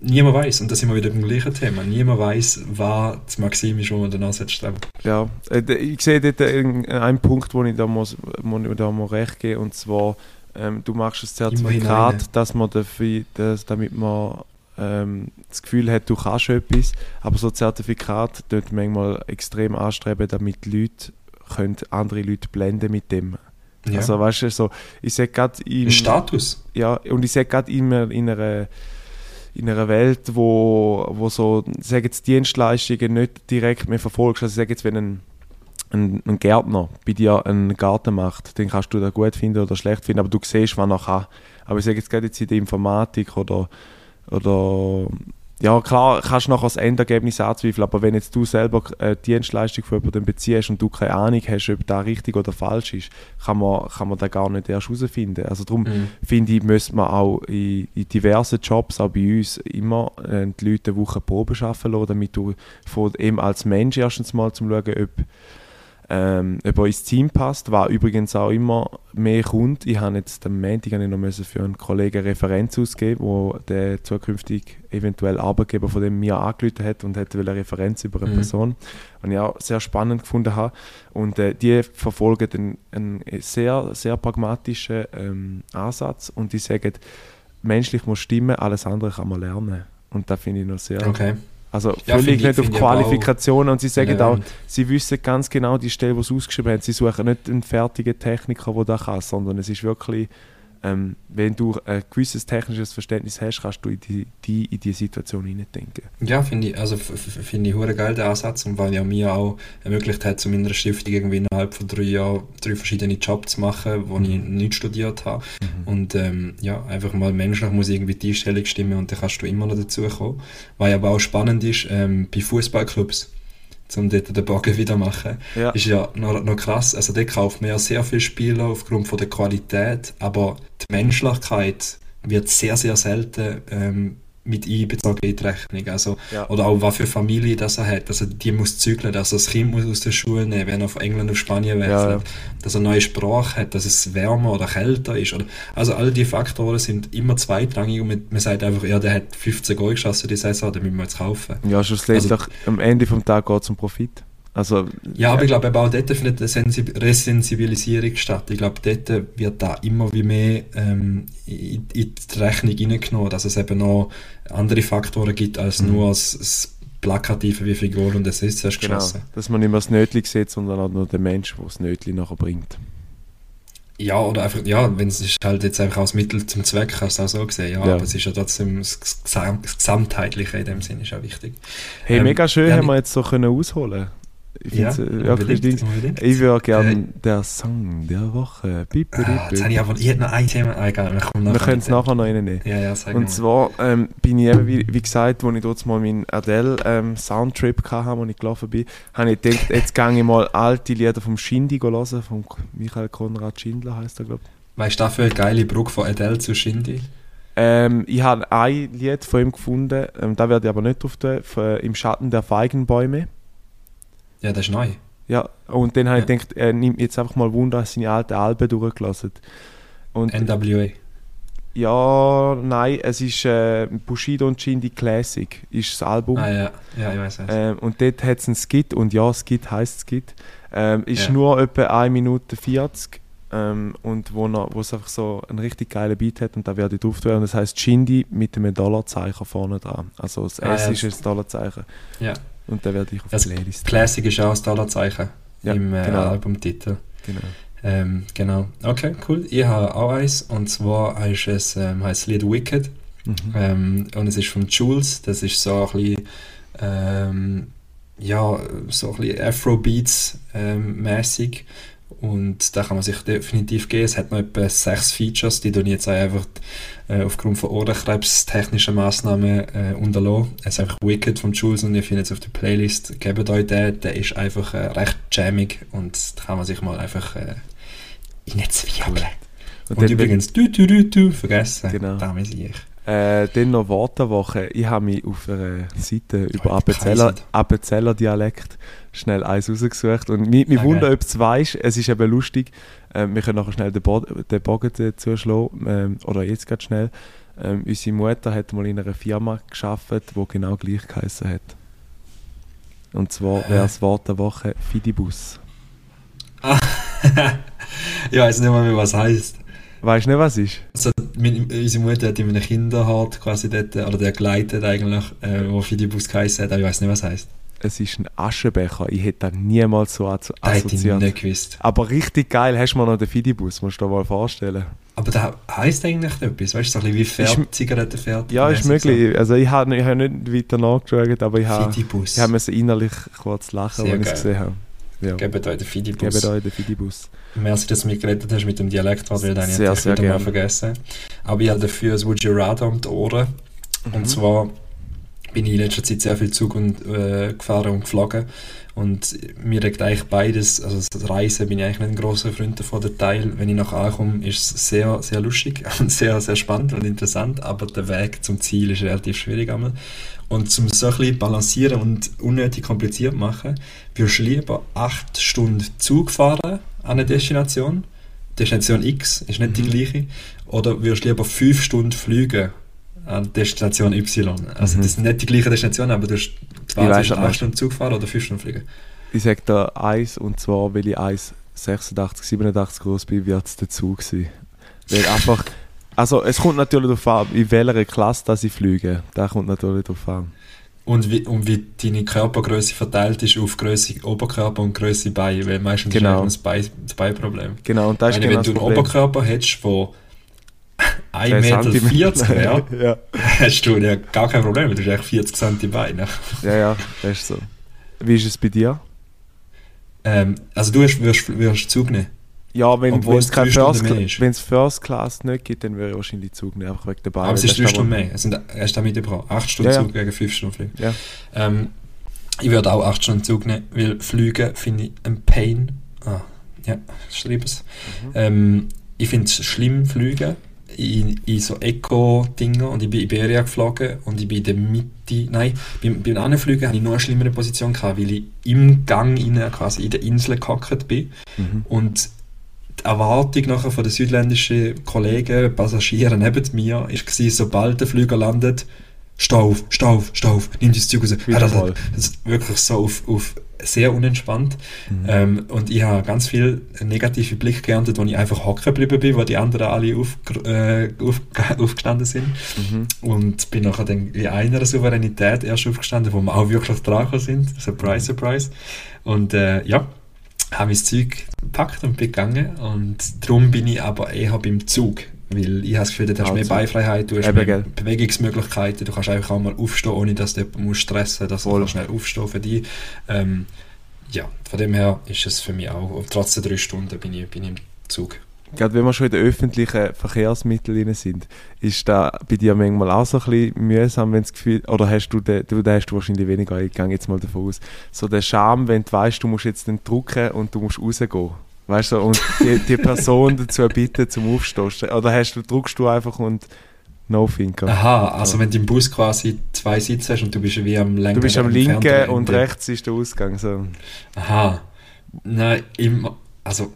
niemand weiß und da sind wir wieder beim gleichen Thema. Niemand weiß, was das Maxim ist, wo man dann ansetzt. Ja, äh, ich sehe dort einen Punkt, wo ich da, muss, wo ich da muss recht geben und zwar, ähm, du machst ein Zertifikat, dass man dafür, dass, damit man ähm, das Gefühl hat, du kannst etwas, aber so Zertifikat dort manchmal extrem anstreben, damit Leute können andere Leute blenden mit dem. Ja. Also weißt du, so, ich sage gerade im... Status. Ja, und ich sage gerade immer in einer in einer Welt, wo, wo so, sage jetzt Dienstleistungen nicht direkt mehr verfolgst. Also sage jetzt, wenn ein, ein, ein, Gärtner bei dir einen Garten macht, den kannst du da gut finden oder schlecht finden, aber du siehst, was er kann. Aber ich sage jetzt gerade jetzt in der Informatik oder oder ja, klar, kannst du nachher das Endergebnis anzweifeln, aber wenn jetzt du selber eine Dienstleistung von jemandem beziehst und du keine Ahnung hast, ob das richtig oder falsch ist, kann man, kann man das gar nicht erst herausfinden. Also darum mhm. finde ich, müsste man auch in, in, diversen Jobs, auch bei uns, immer äh, die Leute eine Woche Probe arbeiten lassen, damit du von, eben als Mensch erstens mal zum schauen, ob ähm, ob er ins Team passt, war übrigens auch immer mehr kommt. Ich habe jetzt am Montag noch für einen Kollegen eine Referenz ausgeben, wo der zukünftig eventuell Arbeitgeber von dem mir angerufen hat und hätte eine Referenz über eine mhm. Person, und ich auch sehr spannend gefunden habe. Und äh, die verfolgen einen, einen sehr, sehr pragmatischen ähm, Ansatz und die sagen, menschlich muss stimmen, alles andere kann man lernen. Und da finde ich noch sehr, okay. Also völlig ja, nicht auf Qualifikationen und sie sagen ja. auch, sie wissen ganz genau die Stelle, wo sie ausgeschrieben haben. Sie suchen nicht einen fertigen Techniker, der das kann, sondern es ist wirklich ähm, wenn du ein gewisses technisches Verständnis hast, kannst du in die, die in die Situation hineindenken. Ja, finde ich, also finde ich hure geil den Ansatz und weil ja mir auch ermöglicht hat, zu meiner Stiftung irgendwie innerhalb von drei Jahren drei verschiedene Jobs zu machen, wo ich nicht studiert habe Mhm. und ähm, ja, einfach mal menschlich muss irgendwie die Einstellung stimmen und dann kannst du immer noch dazu kommen. Was aber auch spannend ist, ähm, bei Fußballclubs um dort den Bogen wieder machen, Ja. ist ja noch, noch krass. Also dort kauft man ja sehr viele Spieler aufgrund von der Qualität, aber die Menschlichkeit wird sehr, sehr selten ähm, mit einbezogen in die Rechnung. Also, Ja. Oder auch was für Familie das er hat. Also die muss zügeln, dass er das Kind muss aus der Schule nehmen, wenn er von England auf Spanien wechselt. Ja. Dass er eine neue Sprache hat, dass es wärmer oder kälter ist. Oder, also all die Faktoren sind immer zweitrangig und man, man sagt einfach, ja, der hat 15 Goal geschossen die Saison, den müssen wir jetzt kaufen. Ja, schlussendlich Also- am Ende vom Tag geht es um Profit. Also, Ja, aber ich glaube, eben auch dort findet eine Sensi- Resensibilisierung statt. Ich glaube, dort wird da immer wie mehr ähm, in, in die Rechnung hineingenommen, dass es eben noch andere Faktoren gibt, als Mhm. nur das, das Plakative, wie viel Goal und Assists hast genau, geschossen. dass man nicht mehr das Nötli sieht, sondern auch nur den Mensch, der das Nötli nachher bringt. Ja, oder einfach, ja, wenn es ist halt jetzt einfach als Mittel zum Zweck, hast du auch so gesehen, ja, Ja. aber es ist ja trotzdem das, Gesam das Gesamtheitliche in dem Sinne ist auch wichtig. Hey, Ähm, mega schön ja, haben wir jetzt so können ausholen. Ich Ja, find's, äh, wirklich unbedingt, Dings. unbedingt. Ich würde gerne Äh, der Song der Woche. Bip, bip, Ah, jetzt habe ich aber, ich hätte noch ein Thema, ah, egal, wir kommen Wir können es dem. nachher noch reinnehmen. Ja, ja, sag Und mal. zwar ähm, bin ich eben, wie, wie gesagt, als ich dort mal meinen Adele ähm, hatte, wo ich gelaufen bin, habe ich gedacht, jetzt gehe ich mal alte Lieder vom Shindy hören, von Michael Konrad Schindler heißt er, glaube ich. Weißt du dafür eine geile Brücke von Adele zu Shindy? Ähm, ich habe ein Lied von ihm gefunden, ähm, da werde ich aber nicht drauf tun, Im Schatten der Feigenbäume. Ja, das ist neu. Ja, und dann habe ich Ja. gedacht, er nimmt jetzt einfach mal Wunder seine alten Alben durchgelassen. Und NWA. ja, nein, es ist äh, Bushido und Shindy Classic, ist das Album. Ah ja, ja, ich weiß es. Ähm, und dort hat es einen Skit, und ja, Skit heisst Skit. Ähm, ist Ja. nur etwa 1 Minute 40. Ähm, und wo, noch, wo es einfach so einen richtig geilen Beat hat, und da werde ich drauf tun. Und das heisst Shindy mit einem Dollarzeichen vorne dran. Also das Ah, S ja, ist ein Dollarzeichen. Ja. Und da werde ich auf Das die Playlist. Classic ist auch das Dollarzeichen Ja, im äh, genau. Albumtitel. Genau. Ähm, genau. Okay, cool. Ich habe auch eins, und zwar ist es, ähm, das Lied Wicked. Mhm. Ähm, und es ist von Jules. Das ist so ein bisschen, ähm, ja, so ein bisschen Afrobeats ähm. Und da kann man sich definitiv geben. Es hat noch etwa sechs Features, die tun ich jetzt einfach äh, aufgrund von Ohrenkrebs-technischen Massnahmen äh, unterlassen. Es ist einfach Wicked von Jules und ihr findet es auf der Playlist. Gebt euch den, der ist einfach äh, recht jammig und da kann man sich mal einfach äh, in den Zwiebeln. Und, Und, übrigens, du, du, du, du, vergessen. Genau. Da muss ich. Äh, dann noch Wortwoche. Ich habe mich auf einer Seite über Appenzeller. Appenzeller Dialekt schnell eins rausgesucht. Und mich, mich Ah, wundert, ob du es weißt. Es ist eben lustig. Ähm, wir können nachher schnell den, Bo den Bogen dazu schlagen. Ähm, oder jetzt gerade schnell. Ähm, unsere Mutter hat mal in einer Firma geschafft, wo genau gleich geheißen hat. Und zwar wäre das Wort der Woche Fidibus. ich weiß nicht mal mehr, was heißt. Weißt du nicht, was ist? Also, meine, unsere Mutter hat in einem Kinderhort quasi dort, oder der geleitet eigentlich, äh, wo Fidibus geheißen hat, aber ich weiß nicht, was heißt. Es ist ein Aschenbecher. Ich hätte das niemals so assozi- Das hätte ich assoziiert. nicht gewusst. Aber richtig geil, hast du mir noch den Fidibus, musst du dir mal vorstellen. Aber da heisst eigentlich etwas, weißt du, so ein bisschen wie Pferd, Zigarettenpferd. Ja, ist möglich. Also ich habe ich hab nicht weiter nachgeschaut, aber ich habe ich hab innerlich kurz lachen, Sehr als ich es gesehen habe. Ja. Gebt euch den Fidibus. Gebt euch den Fidibus. Merci, dass du mitgeredet hast mit dem Dialekt, was wir dann Sehr, natürlich sehr wieder mal gern. vergessen. Aber ich habe dafür das Would You Rather um die Ohren. Mhm. Und zwar bin ich in letzter Zeit sehr viel Zug und, äh, gefahren und geflogen. Und mir regt eigentlich beides, also das Reisen bin ich eigentlich nicht ein großer Freund davon. Der Teil, wenn ich nachher ankomme, ist es sehr, sehr lustig und sehr, sehr spannend und interessant, aber der Weg zum Ziel ist relativ schwierig einmal. Und zum so ein bisschen balancieren und unnötig kompliziert machen, würdest du lieber acht Stunden Zug fahren an eine Destination, Destination X ist nicht die Mhm. gleiche, oder würdest du lieber fünf Stunden fliegen Destination Y. Also Mhm. das sind nicht die gleichen Destinationen, aber du hast du acht Stunden Zug fahren oder fünf Stunden fliegen. Ich sage da eins, und zwar, weil ich 1,86, 87 groß bin, wird es dazu sein. Weil einfach, also es kommt natürlich darauf an, in welcher Klasse dass ich fliege. Da kommt natürlich darauf an. Und wie, und wie deine Körpergröße verteilt ist auf Größe Oberkörper und Größe Bein, weil meistens Genau. ist das Bein, das Beinproblem. Genau, und da ist Meine, genau wenn du das einen. Oberkörper hättest, der 1,40 Meter wäre, ja. hast du ja gar kein Problem. Du hast eigentlich 40 cm Beine. ja, ja, das ist so. Wie ist es bei dir? Ähm, also du hast, wirst, wirst Zug nehmen. Ja, wenn es kein First, wenn es First Class nicht gibt, dann würde ich wahrscheinlich Zug nehmen, einfach wegen der Beine. Aber es ist 3 aber- Stunden mehr. Es sind, hast du damit gebraucht? 8 Stunden Ja, ja. Zug gegen 5 Stunden Flug. Ja. Ähm, ich würde auch 8 Stunden Zug nehmen, weil Flüge finde ich ein Pain. Ah, ja, schreib es. Mhm. Ähm, ich finde es schlimm, Flüge in, in so Eco-Dinger und ich bin Iberia geflogen und ich bin in der Mitte, nein, beim, beim anderen Flügen hatte ich noch eine schlimmere Position gehabt, weil ich im Gang rein, quasi in der Insel gehockt bin Mhm. und die Erwartung nachher von den südländischen Kollegen, Passagieren neben mir, war, sobald der Flüger landet, steh auf, steh auf, steh auf, nimm das Zeug raus. Wieder das, das ist wirklich so auf, auf sehr unentspannt. Mhm. Ähm, und ich habe ganz viel negative Blicke geerntet, wo ich einfach hocken geblieben bin, wo die anderen alle auf, äh, auf, aufgestanden sind. Mhm. Und bin nachher dann in einer Souveränität erst aufgestanden, wo wir auch wirklich dran sind. Surprise, surprise. Und äh, ja, habe mein Zeug gepackt und bin gegangen. Und darum bin ich aber eher beim Zug. Weil ich habe das Gefühl, du hast Ah, mehr Zug. Beifreiheit, du hast Eben, mehr. Bewegungsmöglichkeiten, du kannst einfach auch mal aufstehen, ohne dass du jemanden musst stressen dass Voll. du schnell aufstehen für dich. Ähm, ja, von dem her ist es für mich auch, trotz der drei Stunden bin ich, bin ich im Zug. Gerade wenn wir schon in den öffentlichen Verkehrsmitteln sind, ist da bei dir manchmal auch so ein bisschen mühsam, wenn das Gefühl, oder hast du, den, du, den hast du wahrscheinlich weniger, ich gehe jetzt mal davon aus, so der Charme, wenn du weißt, du musst jetzt den drücken und du musst rausgehen. Weißt du, und die, die Person dazu bitten zum Aufstehen. Oder hast du, drückst du einfach und no thinker. Aha, also wenn du im Bus quasi zwei Sitze hast und du bist wie am längeren Du bist am linken und rechts ist der Ausgang. So. Aha. Nein, im, also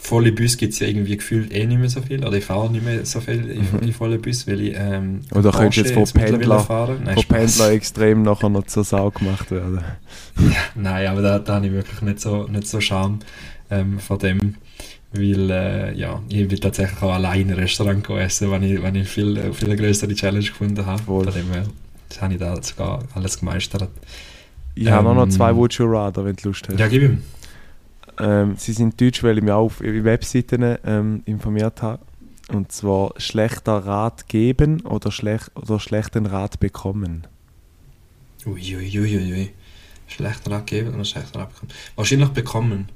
volle Bus gibt es ja irgendwie gefühlt eh nicht mehr so viel. Oder ich fahre nicht mehr so viel in, Mhm. in volle Bus, weil ich ähm, Oder könntest jetzt von Pendler- fahren. Nein, Von Spaß. Pendler extrem nachher noch zur Sau gemacht werden. Nein, aber da, da habe ich wirklich nicht so, nicht so Scham ähm, von dem. Weil, äh, ja, ich will tatsächlich auch alleine in ein Restaurant essen, wenn ich, wenn ich viel, äh, viel größere Challenge gefunden habe. Voll. Von dem her, das habe ich da sogar alles gemeistert. Ich habe auch noch Ähm, zwei Would You Rather, wenn du Lust hast. Ja, gib ihm. Ähm, sie sind deutsch, weil ich mich auch auf Webseiten ähm, informiert habe. Und zwar schlechter Rat geben oder, schlecht, oder schlechten Rat bekommen. Uiuiuiui. Schlechter Rat geben oder schlechter Rat bekommen? Wahrscheinlich bekommen.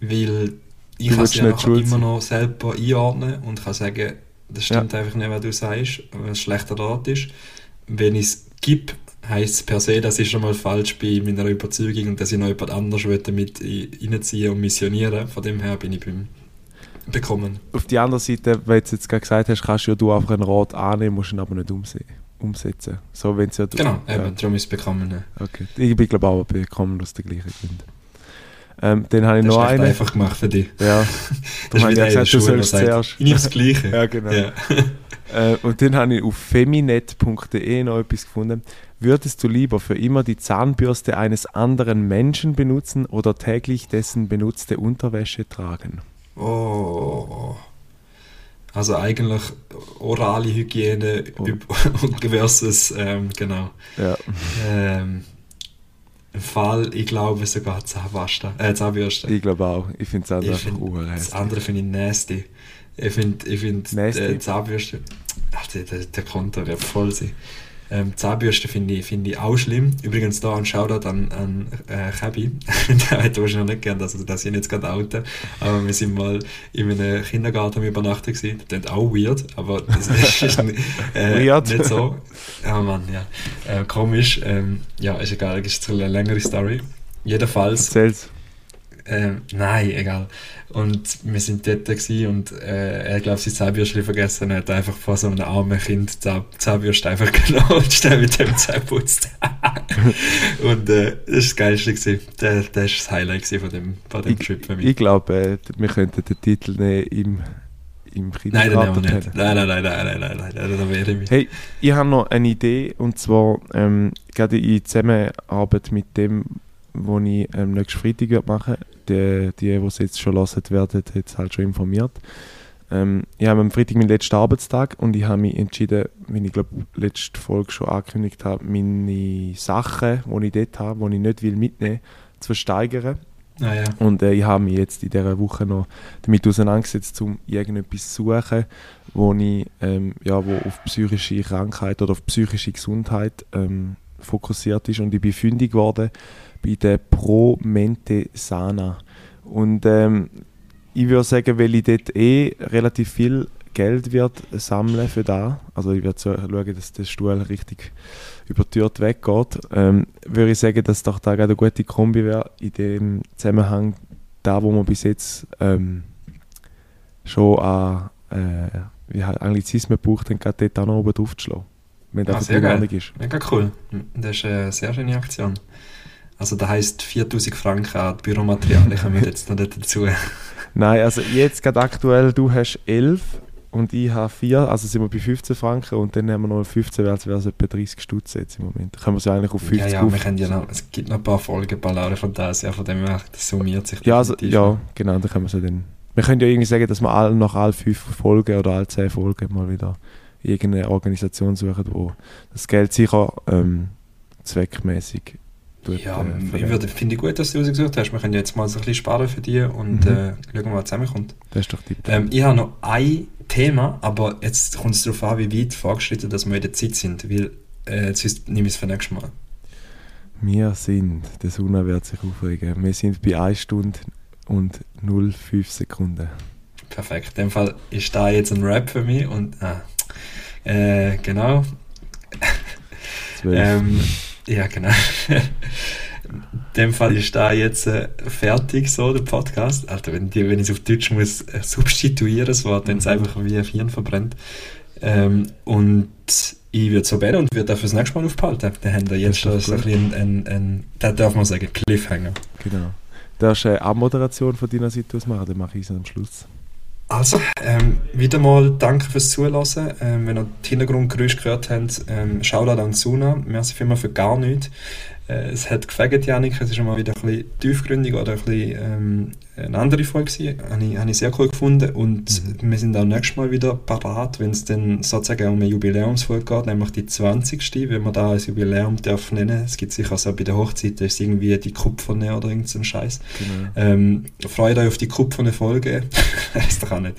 Weil ich kann es ja immer noch selber einordnen und kann sagen, das stimmt einfach nicht, was du sagst, wenn es schlechter Rat ist. Wenn ich es gebe, heisst es per se, dass ich schon mal falsch in meiner Überzeugung und dass ich noch jemand anderes will mit i- reinziehen und missionieren. Von dem her bin ich beim Bekommen. Auf die andere Seite, weil du jetzt gerade gesagt hast, kannst du ja du einfach einen Rat annehmen, musst ihn aber nicht umse umsetzen. So, wenn's ja, Genau, ja. eben, darum ist es Bekommen. Okay. Ich bin glaube auch bekommen aus den gleichen Gründen. Ähm, dann habe ich Das ist noch echt einen. einfach gemacht für dich. Ja, Das habe ist ich gesagt, du Schule, der sollst zuerst. Ich nehme das Gleiche. ja, genau. Ja. Äh, und dann habe ich auf feminet.de noch etwas gefunden. Würdest du lieber für immer die Zahnbürste eines anderen Menschen benutzen oder täglich dessen benutzte Unterwäsche tragen? Oh. Also eigentlich orale Hygiene Oh. versus, ähm, genau. Ja. Ähm, Fall, ich glaube sogar Zahnpasta, äh, Zahnbürste. Ich glaube auch. Ich finde es Ich einfach find- Das andere finde ich nasty. Ich finde ich find, äh, Zahnbürste, ach, der, der, der Konto wird voll sein. Ähm, Zahnbürste finde ich, find ich auch schlimm. Übrigens da ein Shoutout an, an äh, Kebi. der hat wahrscheinlich nicht gern, dass, dass ich jetzt gerade outen. Aber wir sind mal in einem Kindergarten übernachtet gewesen. Das ist auch weird, aber das ist, ist äh, Weird? nicht so. Oh Mann, ja. Äh, komisch. Ähm, ja, ist egal, das ist eine längere Story. Jedenfalls Erzähl's. Ähm, nein, egal. Und wir sind dort gewesen und äh, er glaubt, sein Zahnbürste vergessen hat einfach vor so einem armen Kind Zahnbürste einfach genommen und schnell mit dem Zahn geputzt. und äh, das war das Geilste. Gewesen. Das, das war das Highlight von dem, von dem Trip für mich. Ich glaube, äh, wir könnten den Titel nehmen im, im nein, das nehmen wir Kindergarten. nicht. Nein, nein, nein, nein, nein, nein, nein, nein, wehre ich mich. Hey, ich habe noch eine Idee und zwar ähm, gerade in Zusammenarbeit mit dem, wo ich ähm, nächsten Freitag machen Die, die, die es jetzt schon hören, werden jetzt halt schon informiert. Ähm, ich habe am Freitag meinen letzten Arbeitstag und ich habe mich entschieden, wie ich glaube letzte Folge schon angekündigt habe, meine Sachen, die ich dort habe, die ich nicht will mitnehmen zu versteigern. Ah, ja. Und äh, ich habe mich jetzt in dieser Woche noch damit auseinandergesetzt, um irgendetwas zu suchen, wo, ich, ähm, ja, wo auf psychische Krankheit oder auf psychische Gesundheit ähm, fokussiert ist und ich bin fündig geworden bei der Pro Mente Sana. Und ähm, ich würde sagen, weil ich dort eh relativ viel Geld wird sammeln für da, also ich werde so schauen, dass der Stuhl richtig über die Tür weggeht, ähm, würde ich sagen, dass doch da gerade eine gute Kombi wäre, in dem Zusammenhang da, wo man bis jetzt ähm, schon an äh, wie halt Anglizismen braucht, dann gerade dort auch noch oben drauf zu schlagen. Wenn das Ah, sehr geil. ist. Mega cool. Das ist eine sehr schöne Aktion. Also das heisst 4000 Franken an Büromaterialien kommen jetzt noch dazu. Nein, also jetzt gerade aktuell, du hast 11 und ich habe 4, also sind wir bei 15 Franken und dann haben wir noch 15, also wäre es etwa 30 Stutz jetzt im Moment. Können wir es ja eigentlich auf 50 ja, ja, wir können ja noch, es gibt noch ein paar Folgen Ballare Fantasia, von dem her, das summiert sich Ja, also, ja, genau, dann können wir so dann. Wir können ja irgendwie sagen, dass wir all, nach all fünf Folgen oder all zehn Folgen mal wieder irgendeine Organisation suchen, wo das Geld sicher ähm, zweckmäßig tut, Ja, äh, ich würde, finde ich gut, dass du rausgesucht hast. Wir können jetzt mal so ein bisschen sparen für dich und Mhm. äh, schauen, was zusammenkommt. Das ist doch die Ähm, ich habe noch ein Thema, aber jetzt kommt es darauf an, wie weit vorgeschritten dass wir in der Zeit sind, weil äh, sonst nehme ich es für nächstes Mal. Wir sind, der Suna wird sich aufregen, wir sind bei 1 Stunde und 0,5 Sekunden. Perfekt. In dem Fall ist da jetzt ein Rap für mich und ah, äh, genau. 12. Ähm, ja, genau. In dem Fall ist da jetzt äh, fertig, so der Podcast. Alter, wenn, die, wenn ich es auf Deutsch muss äh, substituieren, das Wort, dann ist es einfach wie ein Hirn verbrennt. Ähm, und ich würde so beten und würde dafür das nächste Mal aufbehalten. Dann haben wir jetzt schon so ein einen, einen, da darf man sagen, Cliffhanger. Genau. Darfst du eine Abmoderation von deiner Seite aus machen, dann mache ich es am Schluss. Also, ähm, wieder mal danke fürs Zuhören. Ähm, wenn ihr die Hintergrundgeräusche gehört habt, ähm, Shoutout an Suna. Merci vielmals für gar nichts. Äh, es hat gefällt, Janik. Es ist mal wieder ein bisschen tiefgründig oder ein bisschen ähm, eine andere Folge gewesen. Habe ich, habe ich sehr cool gefunden. Und Mhm. wir sind auch nächstes Mal wieder parat, wenn es dann sozusagen um eine Jubiläumsfolge geht, nämlich die 20. Wenn man da ein Jubiläum darf nennen. Es gibt sicher so bei der Hochzeit, da ist irgendwie die Kupferne oder irgend so ein Scheiß. Genau. Ähm, freut euch auf die kupferne Folge. Weiß doch auch nicht.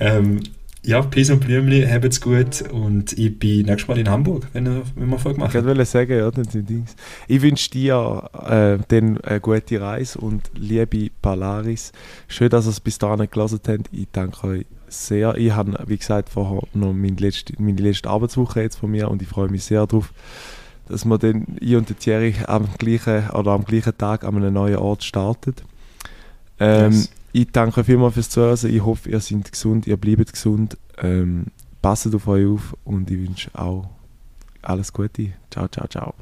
Ähm, ja, Peace und Blümli, habt's gut und ich bin nächstes Mal in Hamburg, wenn, wenn wir Folge Ich machen. wollte sagen, ja, das sind Dings. Ich wünsche dir äh, dann eine gute Reise und liebe Polaris. Schön, dass ihr es bis dahin gelesen habt. Ich danke euch sehr. Ich habe, wie gesagt, vorher noch meine letzte, meine letzte Arbeitswoche jetzt von mir und ich freue mich sehr darauf, dass wir dann, ich und der Thierry am gleichen, oder am gleichen Tag an einem neuen Ort starten. Ähm, Yes. Ich danke vielmals fürs Zuhören. Ich hoffe, ihr seid gesund, ihr bleibt gesund. Ähm, passt auf euch auf und ich wünsche auch alles Gute. Ciao, ciao, ciao.